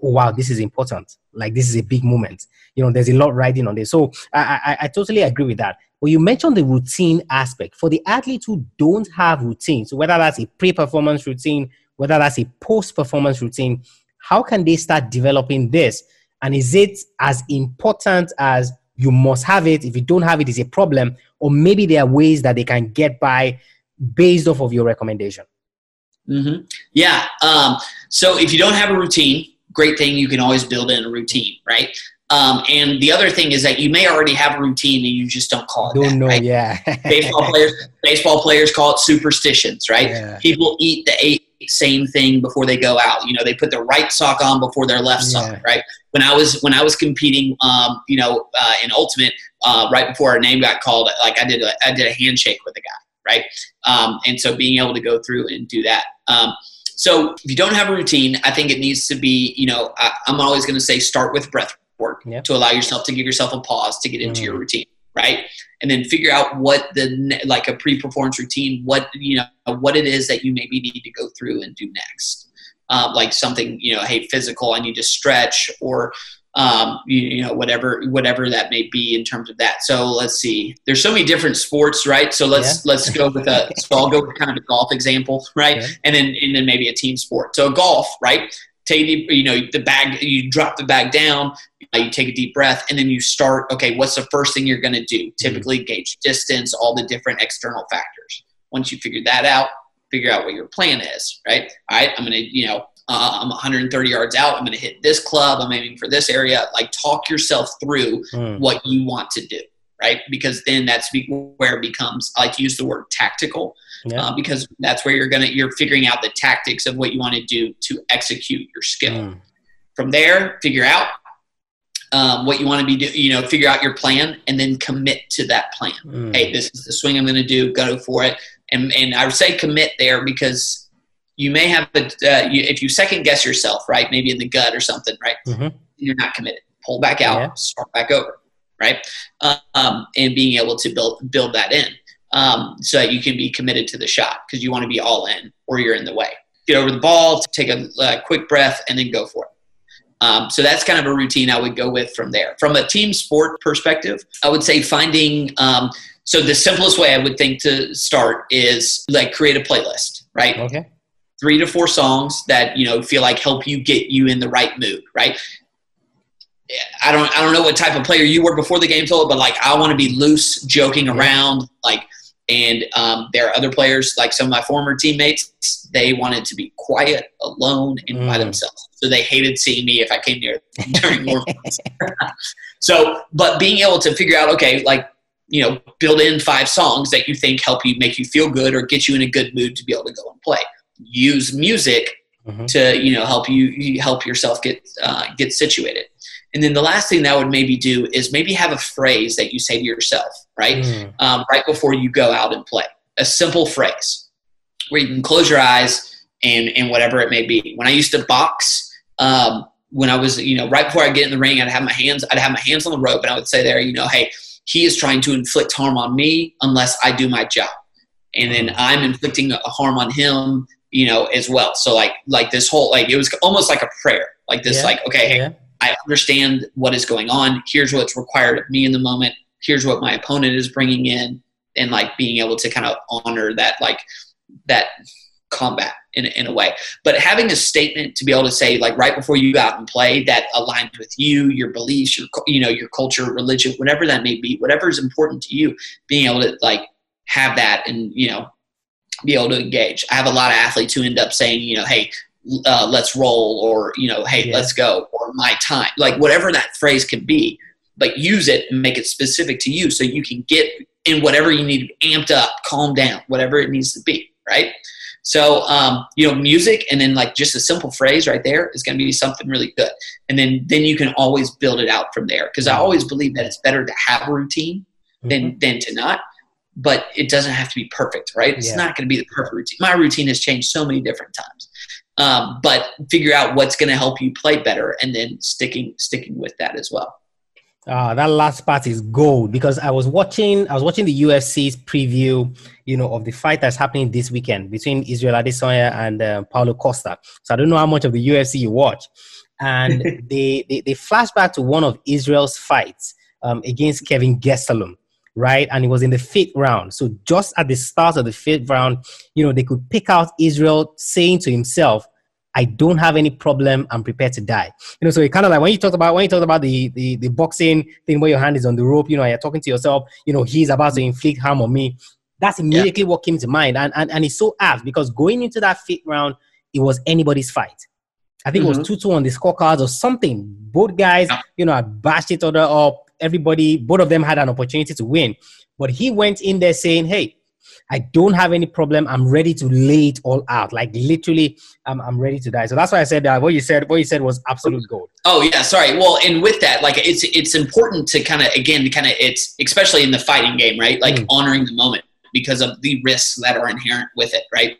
oh, wow, this is important. Like, this is a big moment. You know, there's a lot riding on this. So I, I, I totally agree with that. But you mentioned the routine aspect. For the athletes who don't have routine, so whether that's a pre performance routine, whether that's a post performance routine, how can they start developing this? And is it as important as you must have it? If you don't have it, is a problem. Or maybe there are ways that they can get by based off of your recommendation? Mm-hmm. Yeah. Um, so if you don't have a routine, great thing, you can always build in a routine, right? Um, and the other thing is that you may already have a routine and you just don't call it. Don't that, know, right? yeah. baseball players, baseball players call it superstitions, right? Yeah. People eat the eight same thing before they go out. You know, they put their right sock on before their left yeah. sock, right? When I was when I was competing, um, you know, uh, in ultimate, uh, right before our name got called, like I did, a, I did a handshake with a guy right? Um, and so being able to go through and do that. Um, so if you don't have a routine, I think it needs to be, you know, I, am always going to say start with breath work yep. to allow yourself to give yourself a pause to get into mm. your routine, right? And then figure out what the like a pre-performance routine, what you know, what it is that you maybe need to go through and do next. Um, like something, you know, hey, physical, I need to stretch, or um, you, you, know whatever whatever that may be in terms of that. So let's see. There's so many different sports, right? So let's yeah. let's go with a. So I'll go with kind of a golf example, right? Yeah. And then and then maybe a team sport. So golf, right? Take the you know the bag. You drop the bag down. Uh, you take a deep breath, and then you start. Okay, what's the first thing you're going to do? Mm-hmm. Typically, mm-hmm. gauge distance, all the different external factors. Once you figure that out, figure out what your plan is, right? All right, I'm going to you know uh, I'm 130 yards out. I'm going to hit this club. I'm aiming for this area. Like talk yourself through mm. what you want to do, right? Because then that's where it becomes. I like to use the word tactical yeah. uh, because that's where you're gonna you're figuring out the tactics of what you want to do to execute your skill. Mm. From there, figure out um, what you want to be doing. You know, figure out your plan and then commit to that plan. Mm. Hey, this is the swing I'm going to do. Go for it. And and I would say commit there because you may have the uh, you, if you second guess yourself, right? Maybe in the gut or something, right? Mm-hmm. You're not committed. Pull back out, yeah. start back over, right? Um, and being able to build build that in um, so that you can be committed to the shot because you want to be all in, or you're in the way. Get over the ball, take a, a quick breath, and then go for it. Um, so that's kind of a routine I would go with from there. From a team sport perspective, I would say finding. Um, so the simplest way I would think to start is like create a playlist, right? Okay three to four songs that you know feel like help you get you in the right mood, right? I don't I don't know what type of player you were before the game told, but like I want to be loose, joking around, like. And um, there are other players, like some of my former teammates, they wanted to be quiet, alone, and mm. by themselves. So they hated seeing me if I came near during war. so, but being able to figure out, okay, like you know, build in five songs that you think help you make you feel good or get you in a good mood to be able to go and play. Use music mm-hmm. to you know help you help yourself get uh, get situated. And then the last thing that would maybe do is maybe have a phrase that you say to yourself, right? Mm. Um, right before you go out and play. A simple phrase where you can close your eyes and, and whatever it may be. When I used to box, um, when I was, you know, right before I get in the ring, I'd have my hands, I'd have my hands on the rope and I would say there, you know, hey, he is trying to inflict harm on me unless I do my job. And then hmm. I'm inflicting a harm on him, you know, as well. So like, like this whole, like, it was almost like a prayer, like this, yeah. like, okay, hey, yeah I understand what is going on. Here's what's required of me in the moment. Here's what my opponent is bringing in, and like being able to kind of honor that, like that combat in, in a way. But having a statement to be able to say, like right before you go out and play, that aligns with you, your beliefs, your you know your culture, religion, whatever that may be, whatever is important to you, being able to like have that and you know be able to engage. I have a lot of athletes who end up saying, you know, hey, uh, let's roll or you know hey yeah. let's go or my time like whatever that phrase can be but use it and make it specific to you so you can get in whatever you need amped up calm down whatever it needs to be right so um, you know music and then like just a simple phrase right there is going to be something really good and then then you can always build it out from there because i always believe that it's better to have a routine than mm-hmm. than to not but it doesn't have to be perfect right? It's yeah. not going to be the perfect routine. My routine has changed so many different times. Um, but figure out what's going to help you play better and then sticking sticking with that as well. Uh, that last part is gold because I was watching I was watching the UFC's preview, you know, of the fight that's happening this weekend between Israel Adesanya and uh, Paulo Costa. So I don't know how much of the UFC you watch, and they, they they flash back to one of Israel's fights um, against Kelvin Gastelum, right? And it was in the fifth round. So just at the start of the fifth round, you know, they could pick out Israel saying to himself, I don't have any problem. I'm prepared to die. You know, so it kind of like when you talk about when you talk about the, the the boxing thing where your hand is on the rope, you know, you're talking to yourself, you know, he's about to inflict harm on me. That's immediately yeah. what came to mind. And, and and it's so apt because going into that fifth round, it was anybody's fight. I think mm-hmm. it was 2 2 on the scorecards or something. Both guys, you know, had bashed each other up. Everybody, both of them had an opportunity to win. But he went in there saying, Hey, I don't have any problem. I'm ready to lay it all out. Like literally, I'm, I'm ready to die. So that's why I said that. What you said, what you said was absolute gold. Oh yeah, sorry. Well, and with that, like it's it's important to kind of again, kind of it's especially in the fighting game, right? Like mm. honoring the moment because of the risks that are inherent with it, right?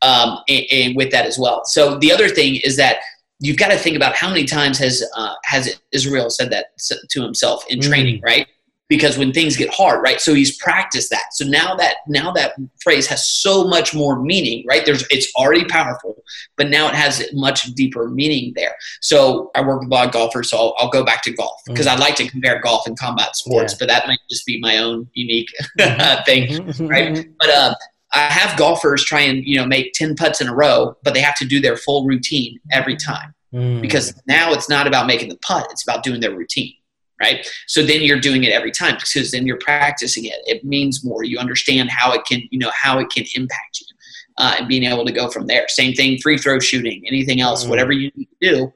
Um, and, and with that as well. So the other thing is that you've got to think about how many times has uh, has Israel said that to himself in training, mm. right? because when things get hard right so he's practiced that so now that now that phrase has so much more meaning right there's it's already powerful but now it has much deeper meaning there so i work with a lot of golfers so i'll, I'll go back to golf because mm-hmm. i like to compare golf and combat sports yeah. but that might just be my own unique mm-hmm. thing mm-hmm. right mm-hmm. but uh, i have golfers try and you know make 10 putts in a row but they have to do their full routine every time mm. because now it's not about making the putt it's about doing their routine right? So then you're doing it every time because then you're practicing it. It means more. You understand how it can, you know, how it can impact you, uh, and being able to go from there. Same thing, free throw shooting, anything else, mm. whatever you need to do.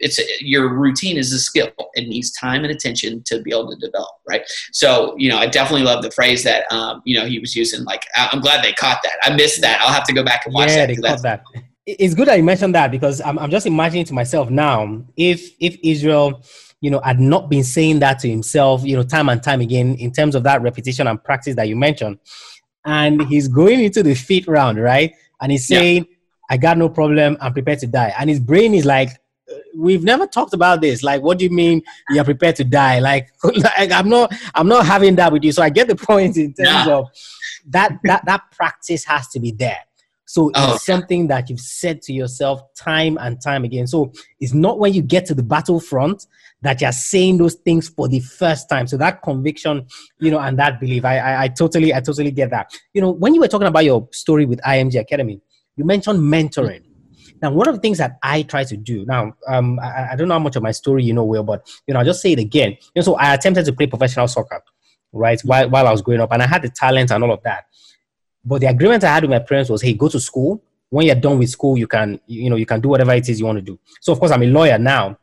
It's your routine is a skill. It needs time and attention to be able to develop, right? So, you know, I definitely love the phrase that, um, you know, he was using. Like, I'm glad they caught that. I missed that. I'll have to go back and watch yeah, that. they caught that. It's good that you mentioned that because I'm, I'm just imagining to myself now if if Israel you know, had not been saying that to himself, you know, time and time again in terms of that repetition and practice that you mentioned. And he's going into the fifth round, right? And he's saying, yeah. I got no problem. I'm prepared to die. And his brain is like, we've never talked about this. Like, what do you mean you're prepared to die? Like, like I'm not, I'm not having that with you. So I get the point in terms yeah. of that, that, that practice has to be there. So oh. it's something that you've said to yourself time and time again. So it's not when you get to the battlefront that you're saying those things for the first time. So that conviction, you know, and that belief, I, I, I totally, I totally get that. You know, when you were talking about your story with IMG Academy, You mentioned mentoring. Now, one of the things that I try to do now, um, I, I, don't know how much of my story you know, Will, but you know, I'll just say it again. You know, so I attempted to play professional soccer, right, while, while I was growing up, and I had the talent and all of that. But the agreement I had with my parents was, hey, go to school. When you're done with school, you can, you know, you can do whatever it is you want to do. So, of course, I'm a lawyer now,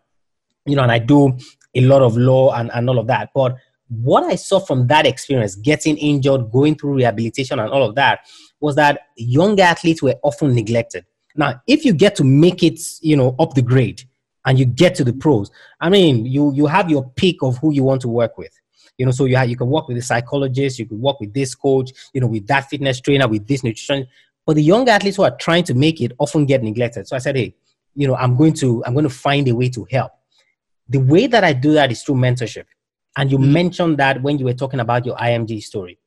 you know, and I do a lot of law and, and all of that. But what I saw from that experience, getting injured, going through rehabilitation, and all of that, was that young athletes were often neglected. Now, if you get to make it, you know, up the grade and you get to the pros, I mean, you you have your pick of who you want to work with. You know, so you have, you can work with a psychologist, you can work with this coach, you know, with that fitness trainer, with this nutrition. But the young athletes who are trying to make it often get neglected. So I said, hey, you know, I'm going to I'm going to find a way to help. The way that I do that is through mentorship. And you mm-hmm. mentioned that when you were talking about your IMG story.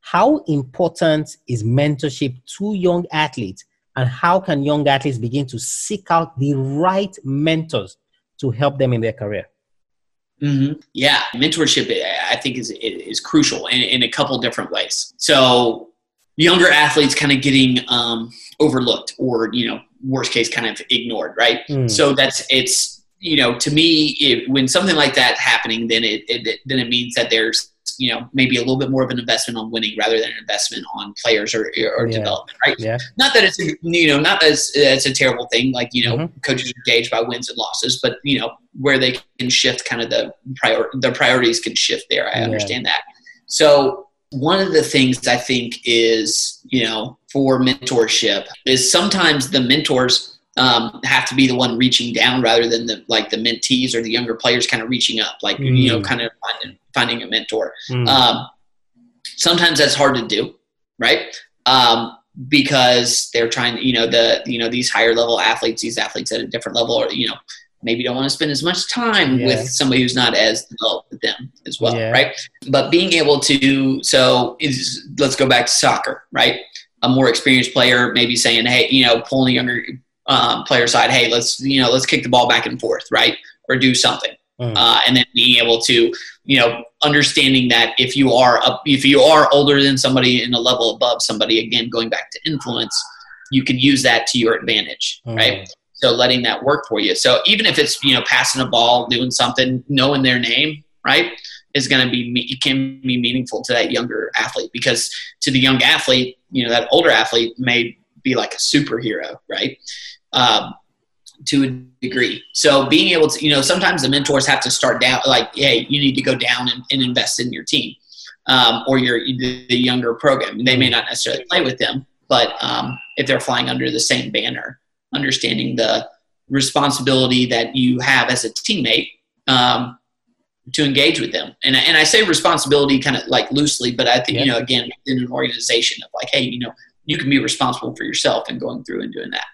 How important is mentorship to young athletes and how can young athletes begin to seek out the right mentors to help them in their career? Mm-hmm. Yeah, mentorship I think is is crucial in, in a couple different ways. So younger athletes kind of getting um, overlooked or you know worst case kind of ignored, right? Mm. So that's it's you know to me it, when something like that happening, then it, it then it means that there's you know maybe a little bit more of an investment on winning rather than an investment on players or, or yeah. development right yeah. not that it's a, you know not as it's a terrible thing like you know mm-hmm. coaches are gauged by wins and losses but you know where they can shift kind of the prior the priorities can shift there i yeah. understand that so one of the things i think is you know for mentorship is sometimes the mentors um, have to be the one reaching down rather than the like the mentees or the younger players kind of reaching up, like mm. you know, mm. kind of finding, finding a mentor. Mm. Um, sometimes that's hard to do, right? Um, because they're trying, you know, the you know these higher level athletes, these athletes at a different level, or you know, maybe don't want to spend as much time yeah. with somebody who's not as developed with them as well, yeah. right? But being able to, so is, let's go back to soccer, right? A more experienced player maybe saying, hey, you know, pulling a younger um, player side, hey, let's you know let's kick the ball back and forth, right, or do something, mm. uh, and then being able to you know understanding that if you are up, if you are older than somebody in a level above somebody, again going back to influence, you can use that to your advantage, mm. right? So letting that work for you. So even if it's you know passing a ball, doing something, knowing their name, right, is going to be it can be meaningful to that younger athlete because to the young athlete, you know that older athlete may be like a superhero, right? Um, to a degree. So being able to, you know, sometimes the mentors have to start down, like, hey, you need to go down and, and invest in your team um, or your the younger program. They may not necessarily play with them, but um, if they're flying under the same banner, understanding the responsibility that you have as a teammate um, to engage with them. And, and I say responsibility kind of like loosely, but I think, yeah. you know, again, in an organization of like, hey, you know, you can be responsible for yourself and going through and doing that.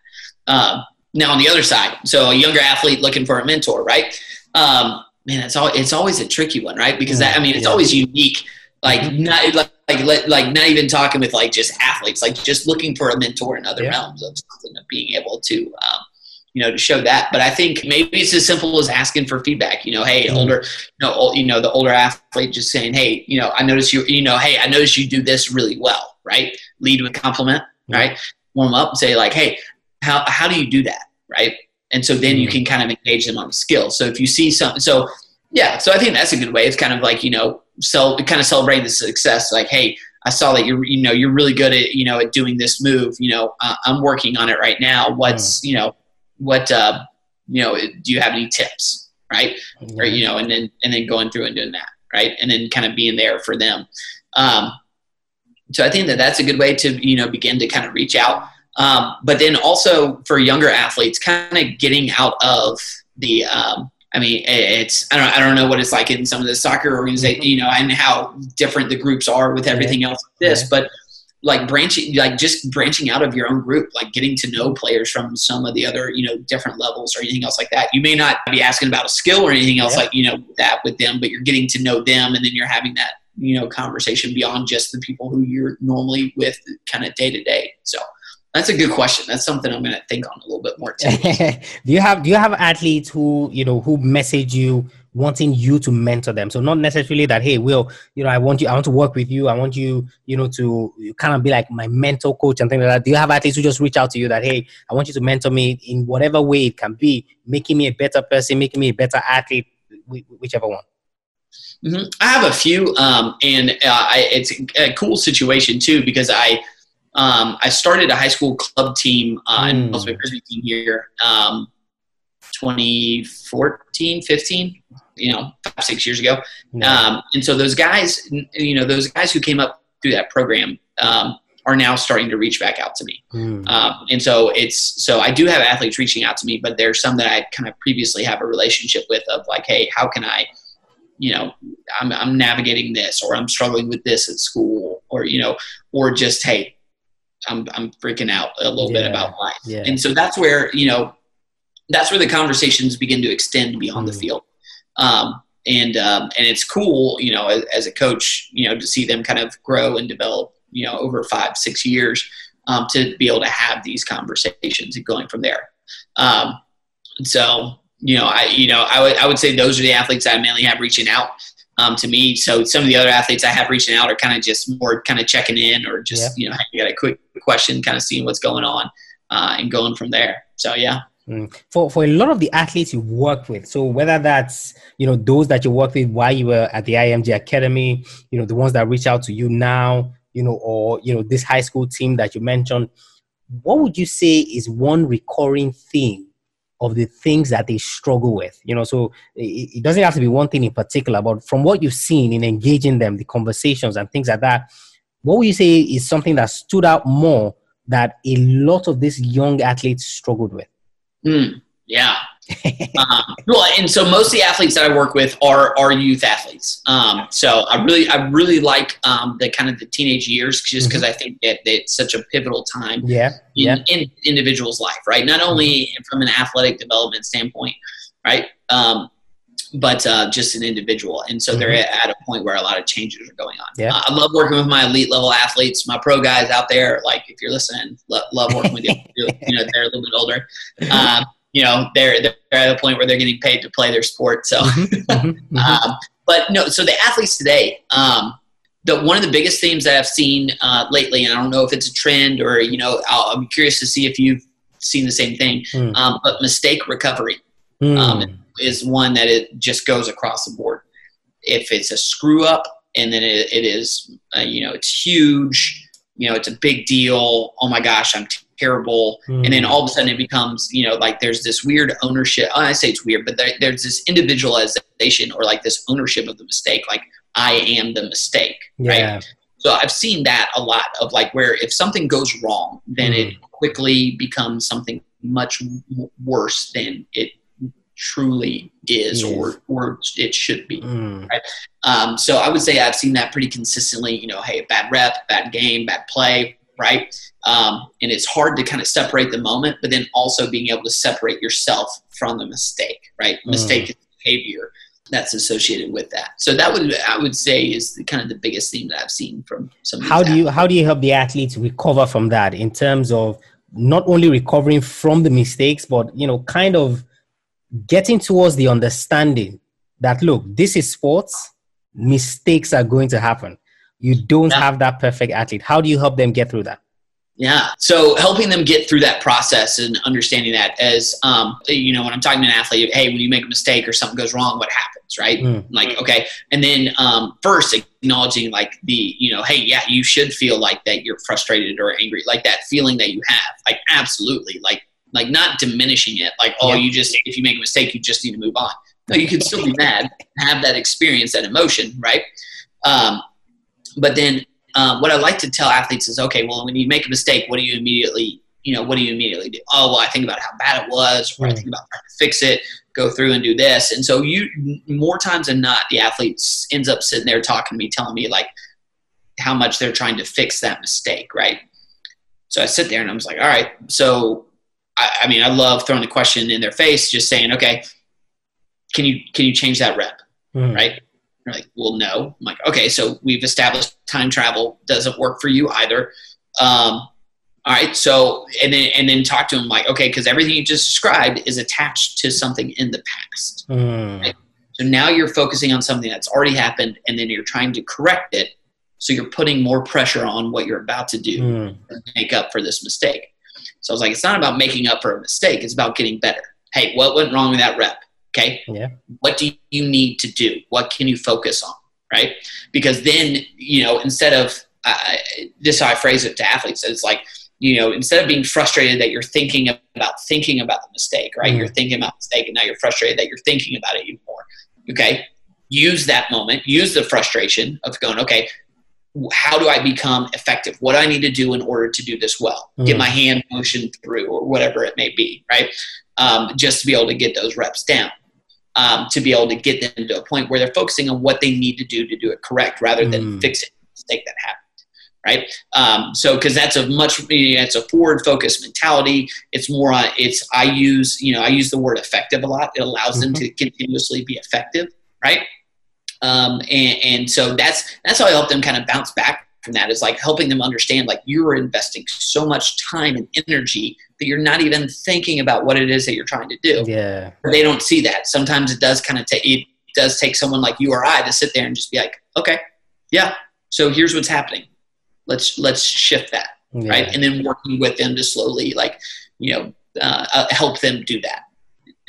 Um, now on the other side, so a younger athlete looking for a mentor, right? Um, man, it's all it's always a tricky one, right? Because that, I mean, it's always unique. Like mm-hmm. not like, like like not even talking with like just athletes, like just looking for a mentor in other yeah. realms of something of being able to. Um, you know, to show that. But I think maybe it's as simple as asking for feedback. You know, hey, mm-hmm. older, you know, you know, the older athlete just saying, hey, you know, I notice you, you know, hey, I notice you do this really well, right? Lead with compliment, right? Warm up and say like, hey, how, how do you do that? Right. And so then you mm-hmm. can kind of engage them on the skill. So if you see something, so yeah, so I think that's a good way. It's kind of like, you know, so kind of celebrating the success. Like, Hey, I saw that you're, you know, you're really good at, you know, at doing this move, you know, uh, I'm working on it right now. What's, mm. you know, what, uh, you know, do you have any tips? Right. Mm-hmm. Or, you know, and then, and then going through and doing that. Right. And then kind of being there for them. Um, so I think that that's a good way to, you know, begin to kind of reach out. Um, but then also for younger athletes, kind of getting out of the, um, I mean, it's I don't I don't know what it's like in some of the soccer organizations, mm-hmm. you know, and how different the groups are with everything else like this, but like branching like just branching out of your own group like getting to know players from some of the other you know different levels or anything else like that you may not be asking about a skill or anything else yeah. like you know that with them but you're getting to know them and then you're having that you know conversation beyond just the people who you're normally with kind of day to day so that's a good question. That's something I'm going to think on a little bit more. do you have Do you have athletes who you know who message you wanting you to mentor them. So not necessarily that, hey, Will, you know, I want you, I want to work with you. I want you, you know, to kind of be like my mentor coach and things like that. Do you have athletes who just reach out to you that, hey, I want you to mentor me in whatever way it can be, making me a better person, making me a better athlete, whichever one? Mm-hmm. I have a few, um, and uh, I, it's a cool situation too because I um, I started a high school club team uh, mm. and also a frisbee team here, um, 2014, 15, you know, five, six years ago. Um, and so those guys, you know, those guys who came up through that program um, are now starting to reach back out to me. Mm. Um, and so it's, so I do have athletes reaching out to me, but there's some that I kind of previously have a relationship with of like, hey, how can I, you know, I'm, I'm navigating this or I'm struggling with this at school or, you know, or just, hey, I'm I'm freaking out a little yeah. bit about life. Yeah. And so that's where you know that's where the conversations begin to extend beyond mm. the field. Um, and um, and it's cool, you know, as, as, a coach, you know, to see them kind of grow and develop, you know, over five six years, um, to be able to have these conversations and going from there. Um, so you know, I you know I would I would say those are the athletes I mainly have reaching out um, to me. So some of the other athletes I have reaching out are kind of just more kind of checking in or just, yeah. you know, you got a quick question, kind of seeing what's going on uh, and going from there. So, yeah. Mm. For, for a lot of the athletes you work with, so whether that's you know those that you worked with while you were at the IMG Academy, you know the ones that reach out to you now, you know, or you know this high school team that you mentioned, what would you say is one recurring theme of the things that they struggle with. You know, so it, it, doesn't have to be one thing in particular, but from what you've seen in engaging them, the conversations and things like that, what would you say is something that stood out more that a lot of these young athletes struggled with? Mm, yeah, um, well, and so most of the athletes that I work with are are youth athletes. Um, so I really I really like um, the kind of the teenage years just because mm-hmm. I think that, that, it's such a pivotal time. Yeah, in, yeah. in individual's life, right? Not only mm-hmm. from an athletic development standpoint, right? Um, but uh, just an individual. And so mm-hmm. they're at a point where a lot of changes are going on. Yeah. Uh, I love working with my elite level athletes, my pro guys out there. Like if you're listening, lo- love working with you. you know, they're a little bit older. Um, you know they're they're at a point where they're getting paid to play their sport. So, mm-hmm. mm-hmm. mm-hmm. um, but no, so the athletes today. Um, the, one of the biggest themes that I've seen uh, lately, and I don't know if it's a trend or you know, i am curious to see if you've seen the same thing. Mm. Um, but mistake recovery mm. um, is one that it just goes across the board. If it's a screw up, and then it, it is, uh, you know, it's huge. You know, it's a big deal. Oh my gosh, I'm terrible mm. and then all of a sudden it becomes you know like there's this weird ownership i say it's weird but there, there's this individualization or like this ownership of the mistake like i am the mistake yeah. right so i've seen that a lot of like where if something goes wrong then mm. it quickly becomes something much worse than it truly is yes. or or it should be mm. right um, so i would say i've seen that pretty consistently you know hey bad rep bad game bad play right? Um, and it's hard to kind of separate the moment, but then also being able to separate yourself from the mistake, right? Mm. Mistake is behavior that's associated with that. So that would I would say is the kind of the biggest theme that I've seen from some. How do you how do you help the athletes recover from that in terms of not only recovering from the mistakes, but you know, kind of getting towards the understanding that look, this is sports. Mistakes are going to happen you don't yeah. have that perfect athlete how do you help them get through that yeah. So helping them get through that process and understanding that as um, you know when i'm talking to an athlete hey when you make a mistake or something goes wrong what happens right? Mm. like okay. And then um, first acknowledging like the you know hey yeah you should feel like that you're frustrated or angry like that feeling that you have like absolutely like like not diminishing it like oh you just if you make a mistake you just need to move on. No you can still be mad have that experience that emotion right? Um, but then um, what I like to tell athletes is, okay, well, when you make a mistake, what do you immediately, you know, what do you immediately do? Oh, well, I think about how bad it was, or I think about trying to fix it, go through and do this. And so you, more times than not, the athletes ends up sitting there talking to me, telling me like how much they're trying to fix that mistake, right? So I sit there and I was like, all right, so I, I mean, I love throwing the question in their face, just saying, okay, can you can you change that rep, mm. right? They're like, well, no. I'm like, okay, so we've established time travel doesn't work for you either. Um, all right, so and then and then talk to him like, okay, because everything you just described is attached to something in the past. Mm. Right? So now you're focusing on something that's already happened and then you're trying to correct it. So you're putting more pressure on what you're about to do Mm. to make up for this mistake. So I was like, it's not about making up for a mistake, it's about getting better. Hey, what went wrong with that rep? Okay. Yeah. What do you need to do? What can you focus on? Right. Because then, you know, instead of uh, this, is how I phrase it to athletes. It's like, you know, instead of being frustrated that you're thinking about thinking about the mistake, right? Mhm. You're thinking about the mistake and now you're frustrated that you're thinking about it even more. Okay. Use that moment, use the frustration of going, okay, how do I become effective? What do I need to do in order to do this well? Get Mhm. my hand motion through or whatever it may be, right? Um, just to be able to get those reps down. Um, to be able to get them to a point where they're focusing on what they need to do to do it correct rather than Mm. fixing the mistake that happened right? Um, so because that's a much it's a forward focused mentality. It's more on it's I use you know I use the word effective a lot. It allows them to continuously be effective, right? Um, and, and so that's that's how I help them kind of bounce back from that is like helping them understand like you're investing so much time and energy that you're not even thinking about what it is that you're trying to do Yeah. they don't see that. Sometimes it does kind of take it does take someone like you or I to sit there and just be like, okay, yeah, so here's what's happening. Let's let's shift that, yeah. right? And then working with them to slowly like, you know, uh, uh, help them do that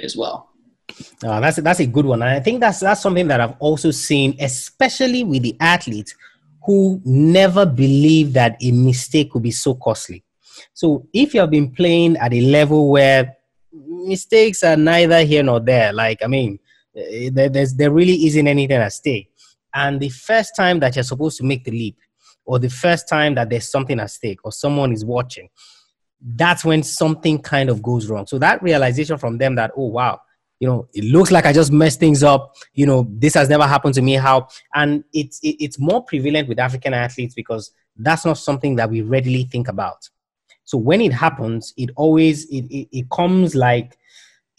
as well. Uh, that's that's a good one, and I think that's that's something that I've also seen, especially with the athletes who never believe that a mistake could be so costly. So if you have been playing at a level where mistakes are neither here nor there, like I mean, eh, there, there really isn't anything at stake, and the first time that you're supposed to make the leap, or the first time that there's something at stake, or someone is watching, that's when something kind of goes wrong. So that realization from them that oh wow you know it looks like i just messed things up. You know this has never happened to me. How? And it's it, it's more prevalent with african athletes because that's not something that we readily think about. So when it happens it always it, it, it comes like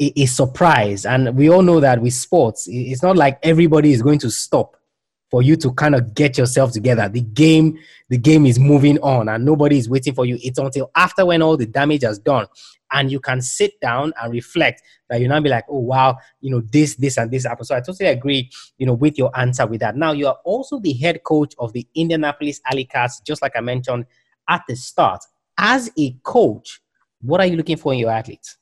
a, a surprise. And we all know that with sports it's not like everybody is going to stop for you to kind of get yourself together. The game the game is moving on and nobody is waiting for you. It's until after when all the damage has done and you can sit down and reflect that you now be like, oh wow, you know, this, this, and this happened. So I totally agree, you know, with your answer with that. Now you are also the head coach of the Indianapolis Alley Cats, just like I mentioned at the start. As a coach, what are you looking for in your athletes?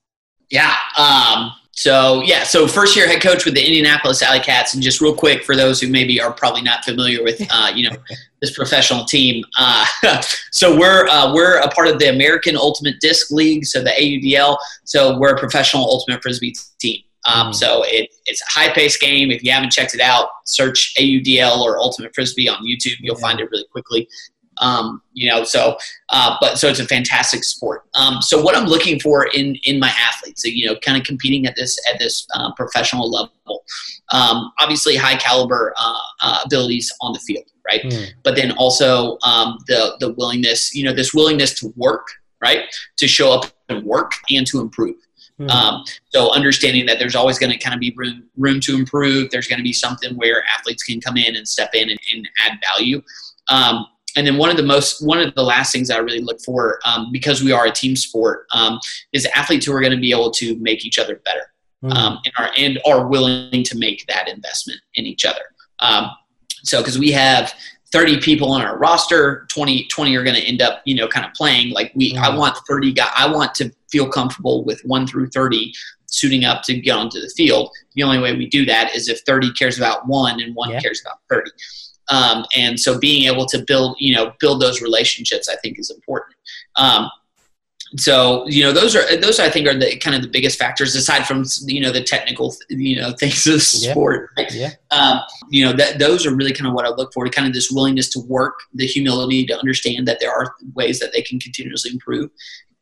Yeah. Um, so yeah. So first year head coach with the Indianapolis Alley Cats, and just real quick for those who maybe are probably not familiar with, uh, you know, this professional team. Uh, so we're uh, we're a part of the American Ultimate Disc League, so the AUDL. So we're a professional ultimate frisbee team. Um, Mm. So it, it's a high paced game. If you haven't checked it out, search AUDL or Ultimate Frisbee on YouTube. You'll Yeah. find it really quickly. Um, you know, so uh, but so it's a fantastic sport. Um, so what I'm looking for in in my athletes, so, you know, kind of competing at this at this uh, professional level, um, obviously high caliber uh, uh, abilities on the field, right? Mm, But then also um, the the willingness, you know, this willingness to work, right, to show up and work and to improve. mm, Um, so understanding that there's always going to kind of be room room to improve. There's going to be something where athletes can come in and step in and, and add value. Um, and then one of the most one of the last things I really look for um, because we are a team sport um, is athletes who are going to be able to make each other better mm, um, and are and are willing to make that investment in each other. Um, so because we have 30 people on our roster, 20, 20 are going to end up, you know, kind of playing like we. I Mhm. want 30 guys. I want to feel comfortable with one through 30 suiting up to get onto the field. The only way we do that is if 30 cares about one and one Yeah. cares about 30. Um, and so being able to build, you know, build those relationships, I think is important. Um, so you know those are those I think are the kind of the biggest factors aside from you know the technical you know things of Yeah. sport. right? yeah. Um, you know that those are really kind of what I look for. Kind of this willingness to work, the humility to understand that there are ways that they can continuously improve,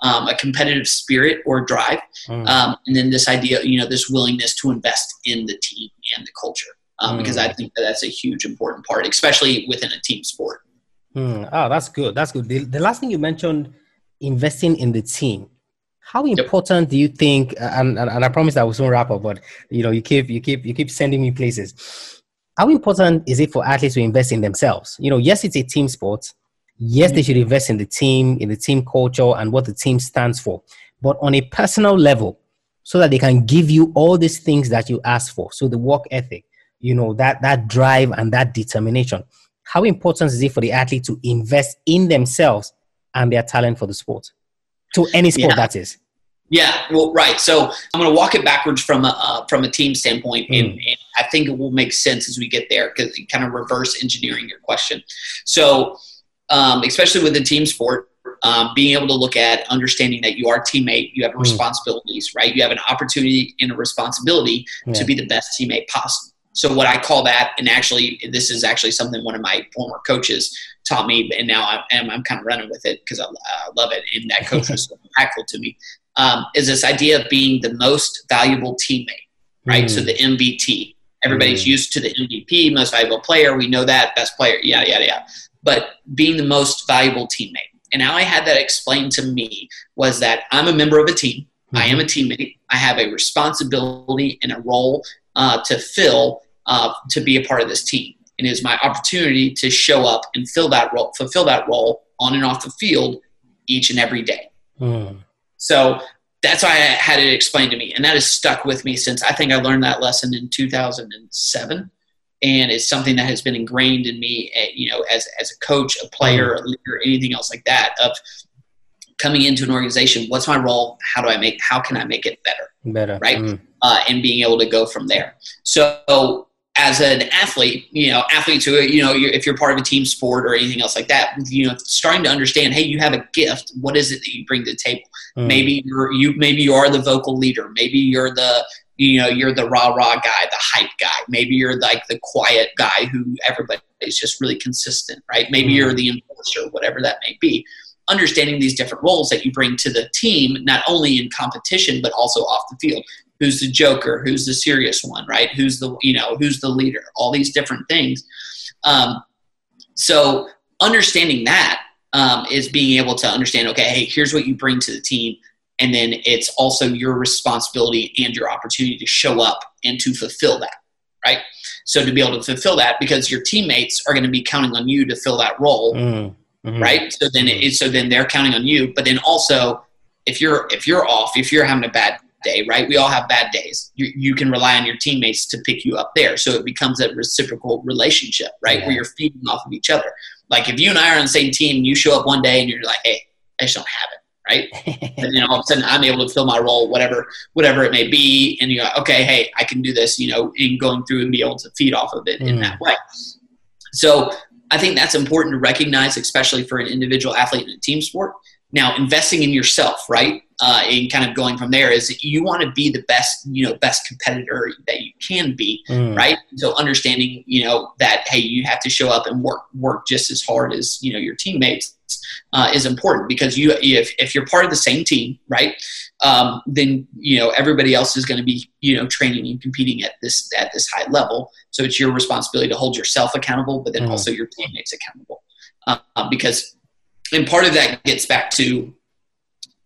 um, a competitive spirit or drive, mm. um, and then this idea, you know, this willingness to invest in the team and the culture. Um, Because I Mm. think that that's a huge important part, especially within a team sport. Hmm. Oh, that's good. That's good. The, the last thing you mentioned, investing in the team. How important do you think? And, and, and I promise I will soon wrap up. But you know, you keep you keep you keep sending me places. How important is it for athletes to invest in themselves? You know, yes, it's a team sport. Yes, they should invest in the team, in the team culture, and what the team stands for. But on a personal level, so that they can give you all these things that you ask for. So the work ethic, you know, that that drive and that determination. How important is it for the athlete to invest in themselves and their talent for the sport? To any sport yeah. that is. Yeah, well, right. So I'm going to walk it backwards from a uh, from a team standpoint, mm. and, and, I think it will make sense as we get there because kind of reverse engineering your question. So, um, especially with the team sport, um, being able to look at understanding that you are a teammate, you have mm. responsibilities, right? You have an opportunity and a responsibility yeah. to be the best teammate possible. So what I call that, and actually, this is actually something one of my former coaches taught me, and now I'm, I'm kind of running with it because I, I, love it, and that coach was so impactful to me. Um, is this idea of being the most valuable teammate, right? Mm. So the MVT. Everybody's mm. used to the MVP, most valuable player. We know that best player, yeah, yeah, yeah. But being the most valuable teammate and how I had that explained to me was that I'm a member of a team. Mm-hmm. I am a teammate. I have a responsibility and a role uh, to fill uh, to be a part of this team. And it is my opportunity to show up and fill that role, fulfill that role on and off the field each and every day. Mm. So that's why I had it explained to me. And that has stuck with me since I think I learned that lesson in 2007 and it's something that has been ingrained in me eh, you know as, as a coach a player a leader anything else like that of coming into an organization what's my role how do i make how can i make it better better right mm. uh, and being able to go from there so as an athlete you know athletes who you know if you're part of a team sport or anything else like that you know starting to understand hey you have a gift. What is it that you bring to the table? Mm. maybe you're you maybe you are the vocal leader. Maybe you're the you know you're the rah rah guy the hype guy. Maybe you're like the quiet guy who everybody is just really consistent right? Maybe mm-hmm. you're the enforcer whatever that may be. Understanding these different roles that you bring to the team not only in competition but also off the field who's the joker who's the serious one right? Who's the you know who's the leader? All these different things. Um, so understanding that um, is being able to understand okay hey here's what you bring to the team. And then it's also your responsibility and your opportunity to show up and to fulfill that right? So to be able to fulfill that because your teammates are going to be counting on you to fill that role mm-hmm. right? So then it, so then they're counting on you. But then also if you're if you're off if you're having a bad day right we all have bad days you, you can rely on your teammates to pick you up there so it becomes a reciprocal relationship right yeah. where you're feeding off of each other like if you and i are on the same team and you show up one day and you're like hey i just don't have it right? and you know, all of a sudden I'm able to fill my role, whatever, whatever it may be, and you're like, okay, hey, I can do this, you know, in going through and be able to feed off of it mm. in that way. So I think that's important to recognize, especially for an individual athlete in a team sport. Now, investing in yourself, right, uh, and kind of going from there is you want to be the best, you know, best competitor that you can be, mm. right? So understanding, you know, that hey, you have to show up and work work just as hard as you know your teammates uh, is important because you if, if you're part of the same team right um, then you know everybody else is going to be you know training and competing at this at this high level so it's your responsibility to hold yourself accountable but then mm. also your teammates accountable uh, because and part of that gets back to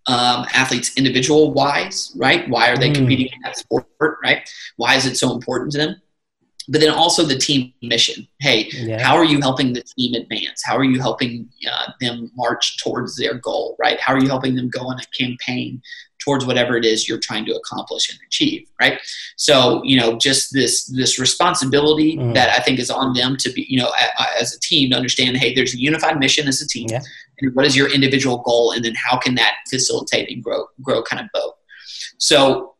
um, athletes individual wise right why are they mm. competing in that sport right why is it so important to them but then also the team mission. Hey, yeah. how are you helping the team advance? How are you helping uh, them march towards their goal, right? How are you helping them go on a campaign towards whatever it is you're trying to accomplish and achieve, right? So, you know, just this this responsibility mm. that I think is on them to be, you know, as a team to understand, hey, there's a unified mission as a team, yeah. and what is your individual goal, and then how can that facilitate and grow grow kind of both. So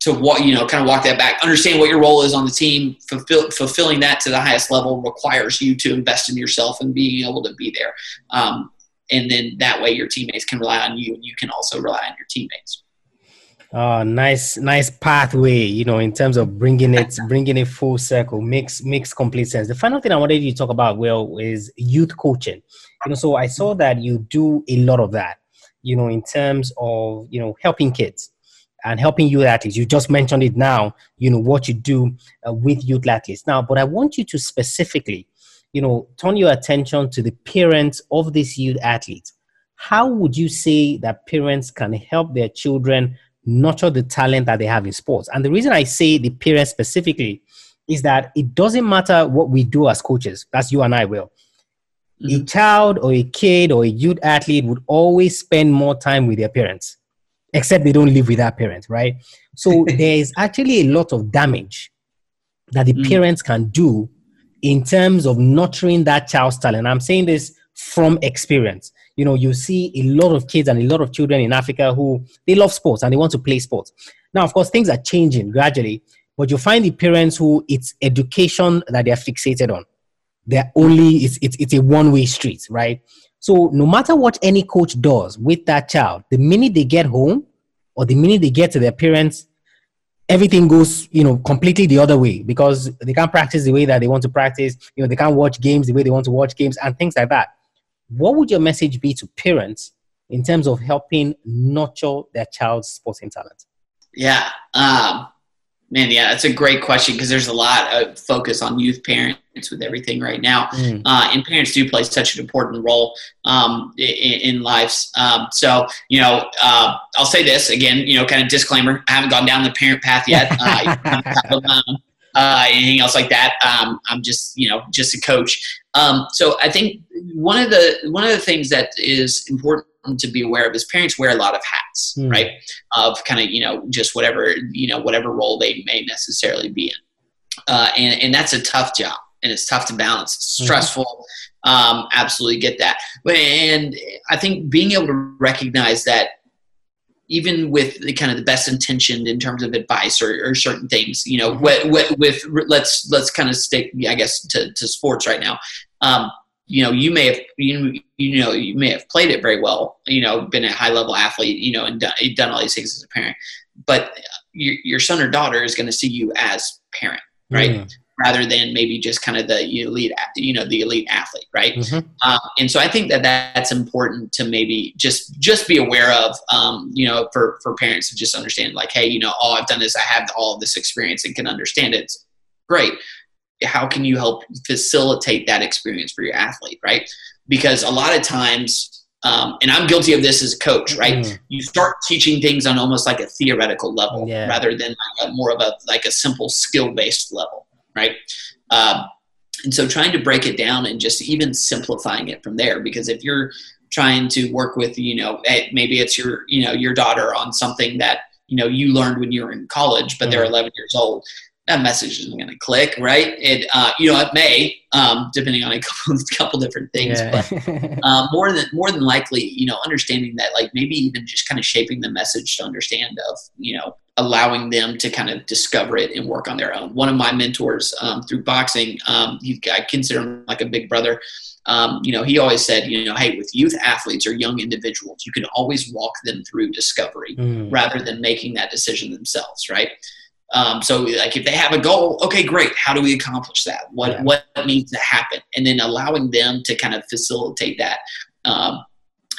to what you know kind of walk that back understand what your role is on the team fulfill, fulfilling that to the highest level requires you to invest in yourself and being able to be there um, and then that way your teammates can rely on you and you can also rely on your teammates oh nice nice pathway you know in terms of bringing it bringing it full circle makes makes complete sense the final thing i wanted you to talk about will is youth coaching you know so i saw that you do a lot of that you know in terms of you know helping kids and helping youth athletes. You just mentioned it now, you know, what you do uh, with youth athletes. Now, but I want you to specifically, you know, turn your attention to the parents of these youth athletes. How would you say that parents can help their children nurture the talent that they have in sports? And the reason I say the parents specifically is that it doesn't matter what we do as coaches, that's you and I will. Mm-hmm. A child or a kid or a youth athlete would always spend more time with their parents except they don't live with their parents, right? So there is actually a lot of damage that the Mm. parents can do in terms of nurturing that child's talent. I'm saying this from experience. You know, you see a lot of kids and a lot of children in Africa who they love sports and they want to play sports. Now, of course, things are changing gradually, but you find the parents who it's education that they're fixated on. They're only it's it's, it's a one-way street, right? So no matter what any coach does with that child, the minute they get home or the minute they get to their parents, everything goes, you know, completely the other way because they can't practice the way that they want to practice. You know, they can't watch games the way they want to watch games and things like that. What would your message be to parents in terms of helping nurture their child's sporting talent? Yeah. Um, man, yeah, that's a great question because there's a lot of focus on youth parents with everything right now. Mm. Uh, and parents do play such an important role um, in, in lives. Um, so, you know, uh, I'll say this again, you know, kind of disclaimer I haven't gone down the parent path yet. Uh, uh, anything else like that. Um, I'm just, you know, just a coach. Um, so I think one of the one of the things that is important to be aware of is parents wear a lot of hats, Hmm. right? Of kind of, you know, just whatever, you know, whatever role they may necessarily be in, uh, and and that's a tough job, and it's tough to balance. It's Mhm. stressful. Um, absolutely get that, but and I think being able to recognize that even with the kind of the best intentioned in terms of advice or, or certain things, you know, with, with, with let's let's kind of stick, I guess, to, to sports right now. Um, you know, you may have you, you know you may have played it very well, you know, been a high level athlete, you know, and done, done all these things as a parent, but your, your son or daughter is going to see you as parent, right? Mm. Rather than maybe just kind of the elite, you know, the elite athlete, right? Mhm. Um, and so I think that that's important to maybe just just be aware of, um, you know, for for parents to just understand, like, hey, you know, oh, I've done this, I have all of this experience and can understand it. It's great. How can you help facilitate that experience for your athlete, right? Because a lot of times, um, and I'm guilty of this as a coach, right? Mm. You start teaching things on almost like a theoretical level Yeah. rather than like a, more of a like a simple skill based level, right? Um, and so trying to break it down and just even simplifying it from there because if you're trying to work with you know eh, maybe it's your you know your daughter on something that you know you learned when you were in college but they're 11 years old that message isn't going to click right it uh, you know it may um, depending on a couple, couple different things but uh, more than more than likely, you know, understanding that like maybe even just kind of shaping the message to understand of you know allowing them to kind of discover it and work on their own. One of my mentors um, through boxing, um, he, I consider him like a big brother. Um, you know, he always said, you know, hey, with youth athletes or young individuals, you can always walk them through discovery Mm. rather than making that decision themselves, right? Um, so, like, if they have a goal, okay, great. How do we accomplish that? What Yeah. what needs to happen? And then allowing them to kind of facilitate that um,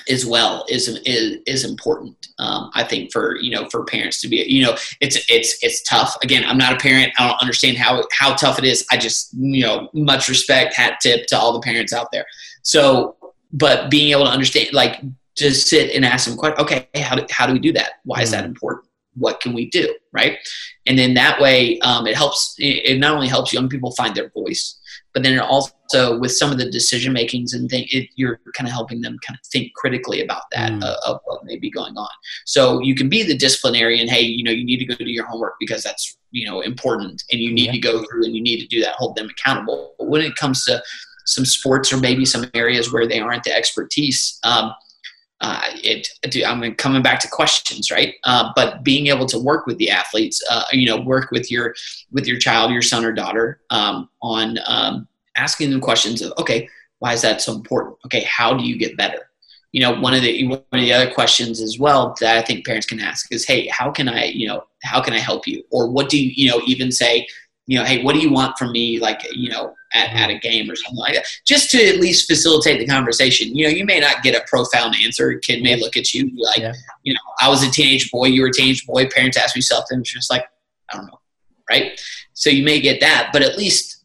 as well is is is important. Um, I think for you know for parents to be you know it's it's it's tough. Again, I'm not a parent. I don't understand how how tough it is. I just you know much respect, hat tip to all the parents out there. So, but being able to understand like just sit and ask them. Okay, how do, how do we do that? Why is that important? What can we do? Right, and then that way um, it helps. It not only helps young people find their voice, but then it also with some of the decision makings and things, it, you're kind of helping them kind of think critically about that Mm. uh, of what may be going on. So you can be the disciplinarian. Hey, you know, you need to go do your homework because that's you know important, and you need Yeah. to go through and you need to do that. Hold them accountable. But when it comes to some sports or maybe some areas where they aren't the expertise, um, uh, it, I'm coming back to questions, right? Uh, but being able to work with the athletes, uh, you know, work with your with your child, your son or daughter, um, on um, asking them questions of, okay, why is that so important? Okay, how do you get better? You know, one of the one of the other questions as well that I think parents can ask is, hey, how can I, you know, how can I help you? Or what do you, you know, even say, you know, hey, what do you want from me, like, you know, at, at a game or something like that, just to at least facilitate the conversation. You know, you may not get a profound answer. A kid may look at you like, Yeah. you know, I was a teenage boy, you were a teenage boy. Parents ask me something, it's just like, I don't know, right? So you may get that, but at least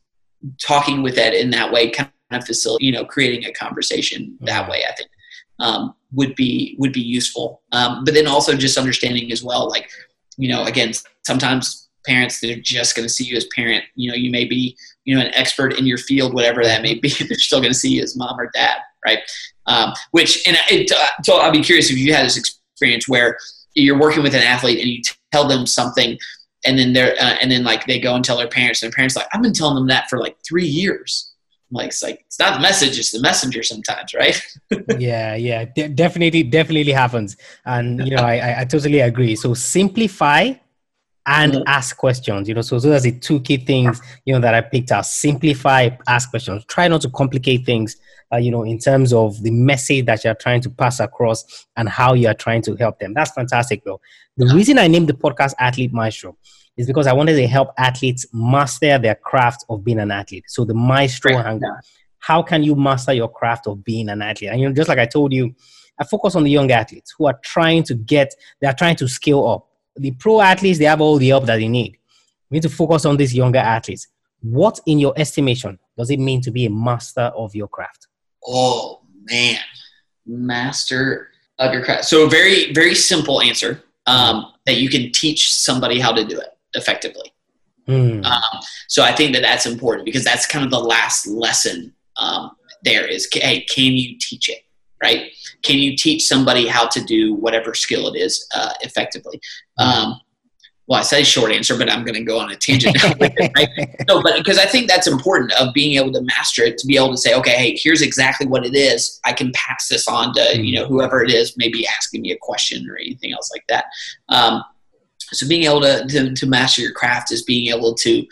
talking with that in that way kind of facilitate, you know, creating a conversation that way, I think, um, would be would be useful. Um, but then also just understanding as well, like, you know, again, sometimes parents they're just going to see you as parent. You know, you may be you know an expert in your field, whatever that may be. They're still going to see you as mom or dad, right? Um, which and it, so I'd be curious if you had this experience where you're working with an athlete and you tell them something and then they're uh, and then like they go and tell their parents, and their parents are like, I've been telling them that for like three years. Like it's like it's not the message, it's the messenger sometimes, right? yeah, yeah, de- definitely, definitely happens, and you know, I, I totally agree. So simplify and mm-hmm. ask questions. You know, so those are the two key things you know that I picked out. Simplify, ask questions. Try not to complicate things. Uh, you know, in terms of the message that you're trying to pass across and how you are trying to help them. That's fantastic, though. The reason I named the podcast Athlete Maestro is because I wanted to help athletes master their craft of being an athlete. So the maestro right. angle. How can you master your craft of being an athlete? And you know, just like I told you, I focus on the young athletes who are trying to get, they are trying to scale up the pro athletes, they have all the help that they need. We need to focus on these younger athletes. What, in your estimation, does it mean to be a master of your craft? Oh, man. Master of your craft. So, a very, very simple answer um, that you can teach somebody how to do it effectively. Mm. Um, so, I think that that's important because that's kind of the last lesson um, there is hey, can you teach it? Right? Can you teach somebody how to do whatever skill it is uh, effectively? Um, well, I say short answer, but I'm going to go on a tangent. right? No, but because I think that's important of being able to master it, to be able to say, okay, hey, here's exactly what it is. I can pass this on to you know whoever it is, maybe asking me a question or anything else like that. Um, so being able to, to, to master your craft is being able to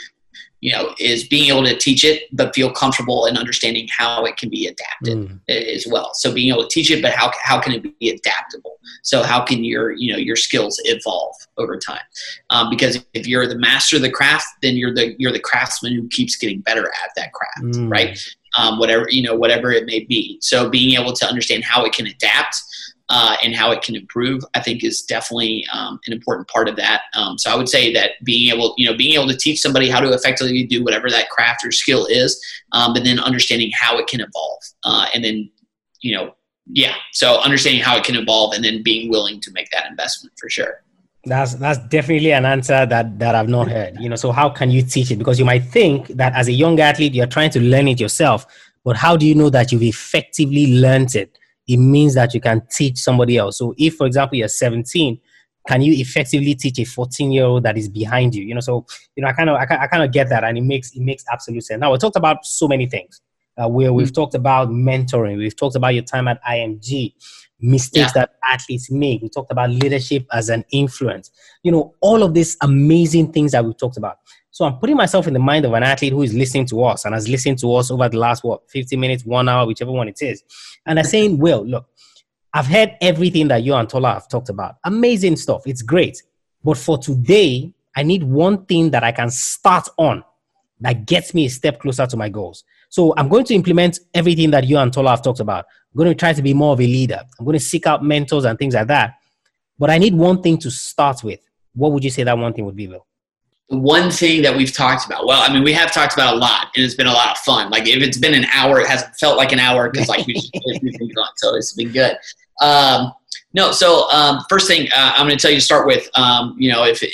you know is being able to teach it but feel comfortable in understanding how it can be adapted mm. as well. So being able to teach it but how, how can it be adaptable? So how can your you know your skills evolve over time? Um, because if you're the master of the craft then you're the you're the craftsman who keeps getting better at that craft mm. right? Um, whatever you know whatever it may be. So being able to understand how it can adapt uh, and how it can improve, I think is definitely um, an important part of that. Um, so I would say that being able, you know, being able to teach somebody how to effectively do whatever that craft or skill is, um, but then understanding how it can evolve, uh, and then, you know, yeah. So understanding how it can evolve, and then being willing to make that investment for sure. That's that's definitely an answer that that I've not heard. You know, so how can you teach it? Because you might think that as a young athlete, you're trying to learn it yourself, but how do you know that you've effectively learned it? It means that you can teach somebody else. So if, for example, you're 17, can you effectively teach a 14 year old that is behind you? You know, so you know, I kind of, I, I kind of get that, and it makes it makes absolute sense. Now we talked about so many things. Uh, where we've mm-hmm. talked about mentoring, we've talked about your time at IMG, mistakes yeah. that athletes make. We talked about leadership as an influence. You know, all of these amazing things that we've talked about. So I'm putting myself in the mind of an athlete who is listening to us and has listened to us over the last what 50 minutes, one hour, whichever one it is, and I'm saying, "Well, look, I've heard everything that you and Tola have talked about. Amazing stuff. It's great, but for today, I need one thing that I can start on that gets me a step closer to my goals. So I'm going to implement everything that you and Tola have talked about. I'm going to try to be more of a leader. I'm going to seek out mentors and things like that. But I need one thing to start with. What would you say that one thing would be, Will? The one thing that we've talked about well i mean we have talked about a lot and it's been a lot of fun. Like if it's been an hour it hasn't felt like an hour because like we've, been gone so it's been good. Um, no so um, first thing uh, i'm going to tell you to start with um, you know if it,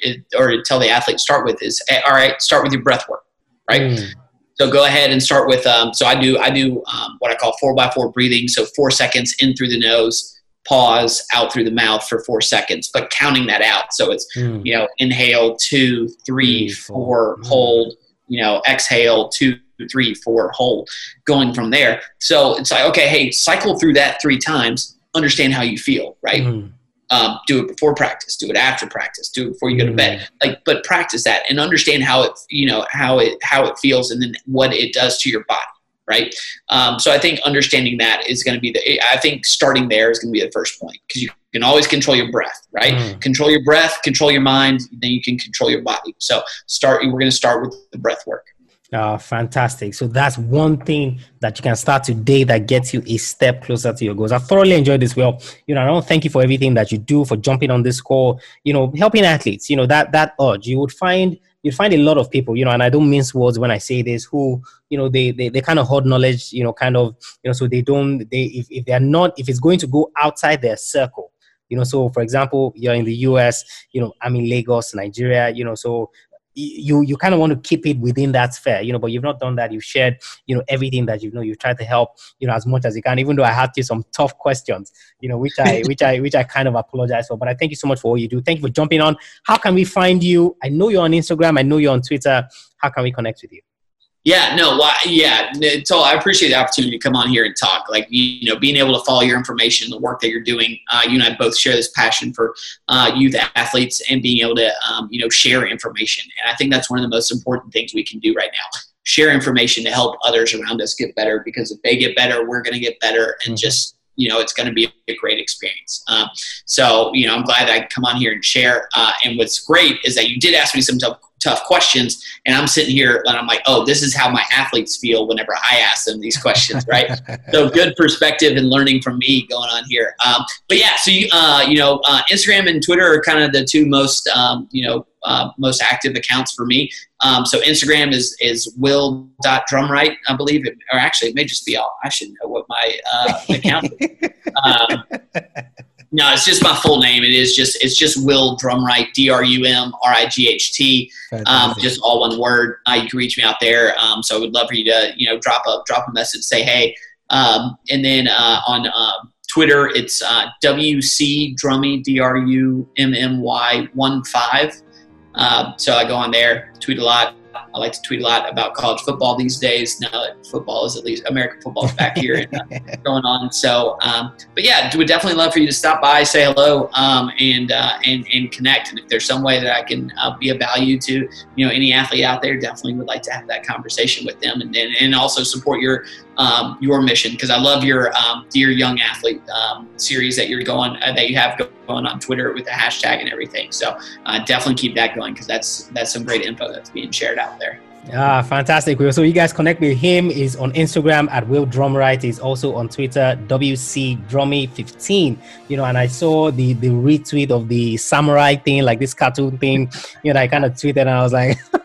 it, or tell the athlete to start with is all right start with your breath work right? Mm. so go ahead and start with um, so i do i do um, what i call four by four breathing so four seconds in through the nose pause out through the mouth for four seconds, but counting that out. So it's, mm. you know, inhale, two, three, four, mm. hold, you know, exhale, two, three, four, hold, going from there. So it's like, okay, hey, cycle through that three times, understand how you feel, right? Mm. Um, do it before practice, do it after practice, do it before you go to bed. Hmm. Like, but practice that and understand how it, you know, how it how it feels, and then what it does to your body right? Um, so I think understanding that is going to be the. I think starting there is going to be the first point because you can always control your breath, right? Mm. Control your breath, control your mind, then you can control your body. So start. We're going to start with the breath work. Oh, fantastic. So that's one thing that you can start today that gets you a step closer to your goals. I thoroughly enjoyed this. Well, you know, I want to thank you for everything that you do, for jumping on this call, you know, helping athletes, you know, that, that urge. You would find you find a lot of people, you know, and I don't mince words when I say this, who, you know, they, they, they kind of hoard knowledge, you know, kind of, you know, so they don't, they, if, if they're not, if it's going to go outside their circle, you know, so for example, you're in the US, you know, I'm in Lagos, Nigeria, you know, so you you kind of want to keep it within that sphere, you know, but you've not done that. You've shared, you know, everything that you know. You've tried to help, you know, as much as you can. Even though I had you some tough questions, you know, which I which I which I kind of apologize for. But I thank you so much for what you do. Thank you for jumping on. How can we find you? I know you're on Instagram. I know you're on Twitter. How can we connect with you? Yeah, no, why, yeah. So I appreciate the opportunity to come on here and talk. Like you know, being able to follow your information, the work that you're doing. Uh, you and I both share this passion for uh, youth athletes and being able to um, you know share information. And I think that's one of the most important things we can do right now. Share information to help others around us get better. Because if they get better, we're going to get better, and mm-hmm. just you know, it's going to be a great experience. Um, so, you know, I'm glad I come on here and share. Uh, and what's great is that you did ask me some tough tough questions. And I'm sitting here and I'm like, oh, this is how my athletes feel whenever I ask them these questions, right? so good perspective and learning from me going on here. Um, but yeah, so you, uh, you know, uh, Instagram and Twitter are kind of the two most, um, you know, uh, most active accounts for me. Um, so Instagram is is will.drumright, I believe, it, or actually it may just be all. I should know what my uh, account. is. Um, no, it's just my full name. It is just it's just Will Drumright, D R U M R I G H T, um, just all one word. Uh, you can reach me out there. Um, so I would love for you to you know drop a drop a message, say hey, um, and then uh, on uh, Twitter it's uh, WC Drummy D R U M M Y one five. Uh, so I go on there, tweet a lot. I like to tweet a lot about college football these days. Now that football is at least American football is back here and uh, going on. So, um, but yeah, would definitely love for you to stop by, say hello, um, and uh, and and connect. And if there's some way that I can uh, be of value to you know any athlete out there, definitely would like to have that conversation with them, and and, and also support your um, your mission because I love your um, dear young athlete um, series that you're going uh, that you have going on Twitter with the hashtag and everything. So uh, definitely keep that going because that's that's some great info that's being shared out there. Ah, fantastic, Will. So you guys connect with him. Is on Instagram at Will Drumright. He's also on Twitter, WC Drummy15. You know, and I saw the the retweet of the samurai thing, like this cartoon thing. You know, I kind of tweeted and I was like,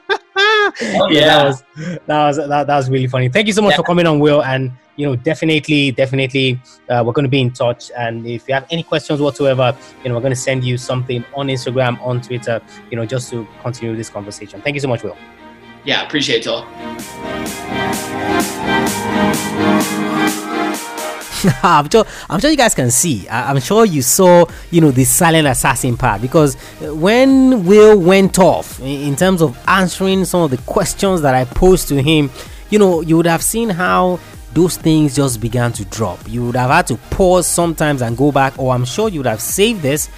oh, yeah, that was that was that, that was really funny. Thank you so much yeah. for coming on, Will. And you know, definitely, definitely, uh, we're going to be in touch. And if you have any questions whatsoever, you know, we're going to send you something on Instagram, on Twitter, you know, just to continue this conversation. Thank you so much, Will yeah, appreciate it all. I'm sure, I'm sure you guys can see. I'm sure you saw, you know, the silent assassin part because uh, when Will went off in terms of answering some of the questions that I posed to him, you know, you would have seen how those things just began to drop. You would have had to pause sometimes and go back, or I'm sure you would have saved this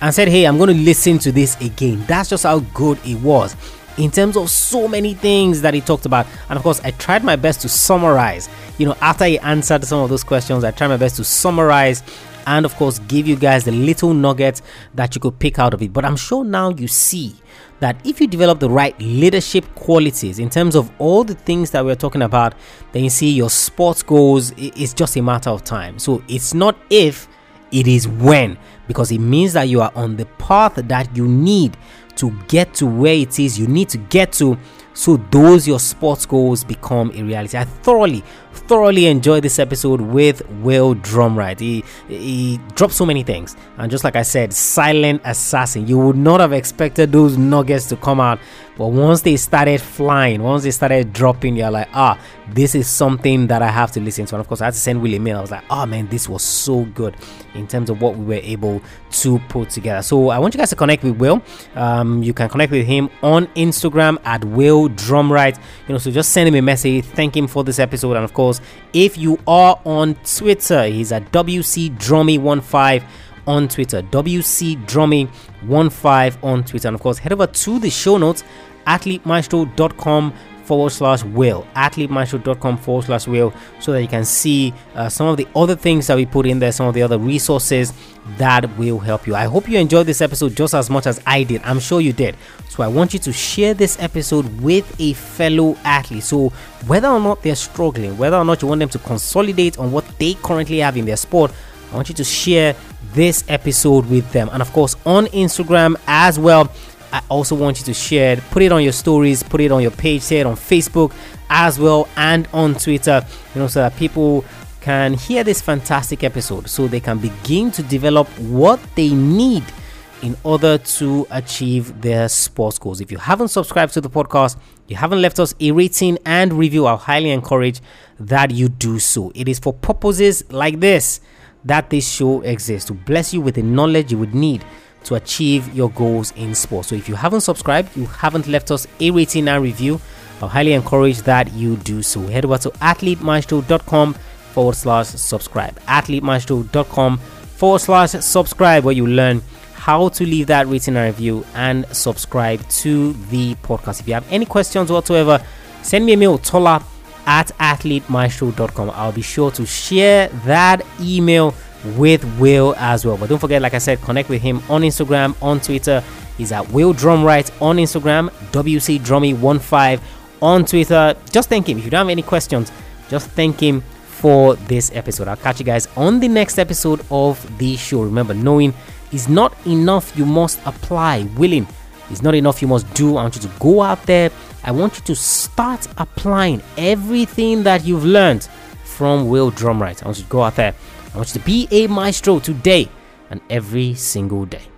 and said, Hey, I'm going to listen to this again. That's just how good it was in terms of so many things that he talked about. And of course, I tried my best to summarize. You know, after he answered some of those questions, I tried my best to summarize and, of course, give you guys the little nuggets that you could pick out of it. But I'm sure now you see that if you develop the right leadership qualities in terms of all the things that we're talking about, then you see your sports goals is just a matter of time. So it's not if, it is when, because it means that you are on the path that you need to get to where it is you need to get to so those your sports goals become a reality. I thoroughly, thoroughly enjoyed this episode with Will Drumright. He he dropped so many things, and just like I said, silent assassin. You would not have expected those nuggets to come out but once they started flying, once they started dropping, you're like, ah, this is something that I have to listen to. And of course, I had to send Will a mail. I was like, oh man, this was so good in terms of what we were able to put together. So I want you guys to connect with Will. Um, you can connect with him on Instagram at Will Drumright. You know, so just send him a message, thank him for this episode. And of course, if you are on Twitter, he's at WC Drummy15 on Twitter, WC Drummy15 on Twitter. And of course, head over to the show notes, athletemaestro.com forward slash will athletemaestro.com forward slash will so that you can see uh, some of the other things that we put in there some of the other resources that will help you i hope you enjoyed this episode just as much as i did i'm sure you did so i want you to share this episode with a fellow athlete so whether or not they're struggling whether or not you want them to consolidate on what they currently have in their sport i want you to share this episode with them. And of course, on Instagram as well. I also want you to share it, put it on your stories, put it on your page, share it on Facebook as well, and on Twitter, you know, so that people can hear this fantastic episode so they can begin to develop what they need in order to achieve their sports goals. If you haven't subscribed to the podcast, you haven't left us a rating and review, I highly encourage that you do so. It is for purposes like this that this show exists to bless you with the knowledge you would need to achieve your goals in sports. So if you haven't subscribed, you haven't left us a rating and review, I highly encourage that you do so. Head over to athletemaestro.com forward slash subscribe. Athletemaestro.com forward slash subscribe where you learn how to leave that rating and review and subscribe to the podcast. If you have any questions whatsoever, send me a mail, tola at athletemaestro.com. I'll be sure to share that email with Will as well. But don't forget, like I said, connect with him on Instagram, on Twitter. He's at Will Drumright on Instagram, WC Drummy15 on Twitter. Just thank him. If you don't have any questions, just thank him for this episode. I'll catch you guys on the next episode of the show. Remember, knowing is not enough. You must apply. Willing is not enough. You must do. I want you to go out there. I want you to start applying everything that you've learned from Will Drumright. I want you to go out there. I want you to be a maestro today and every single day.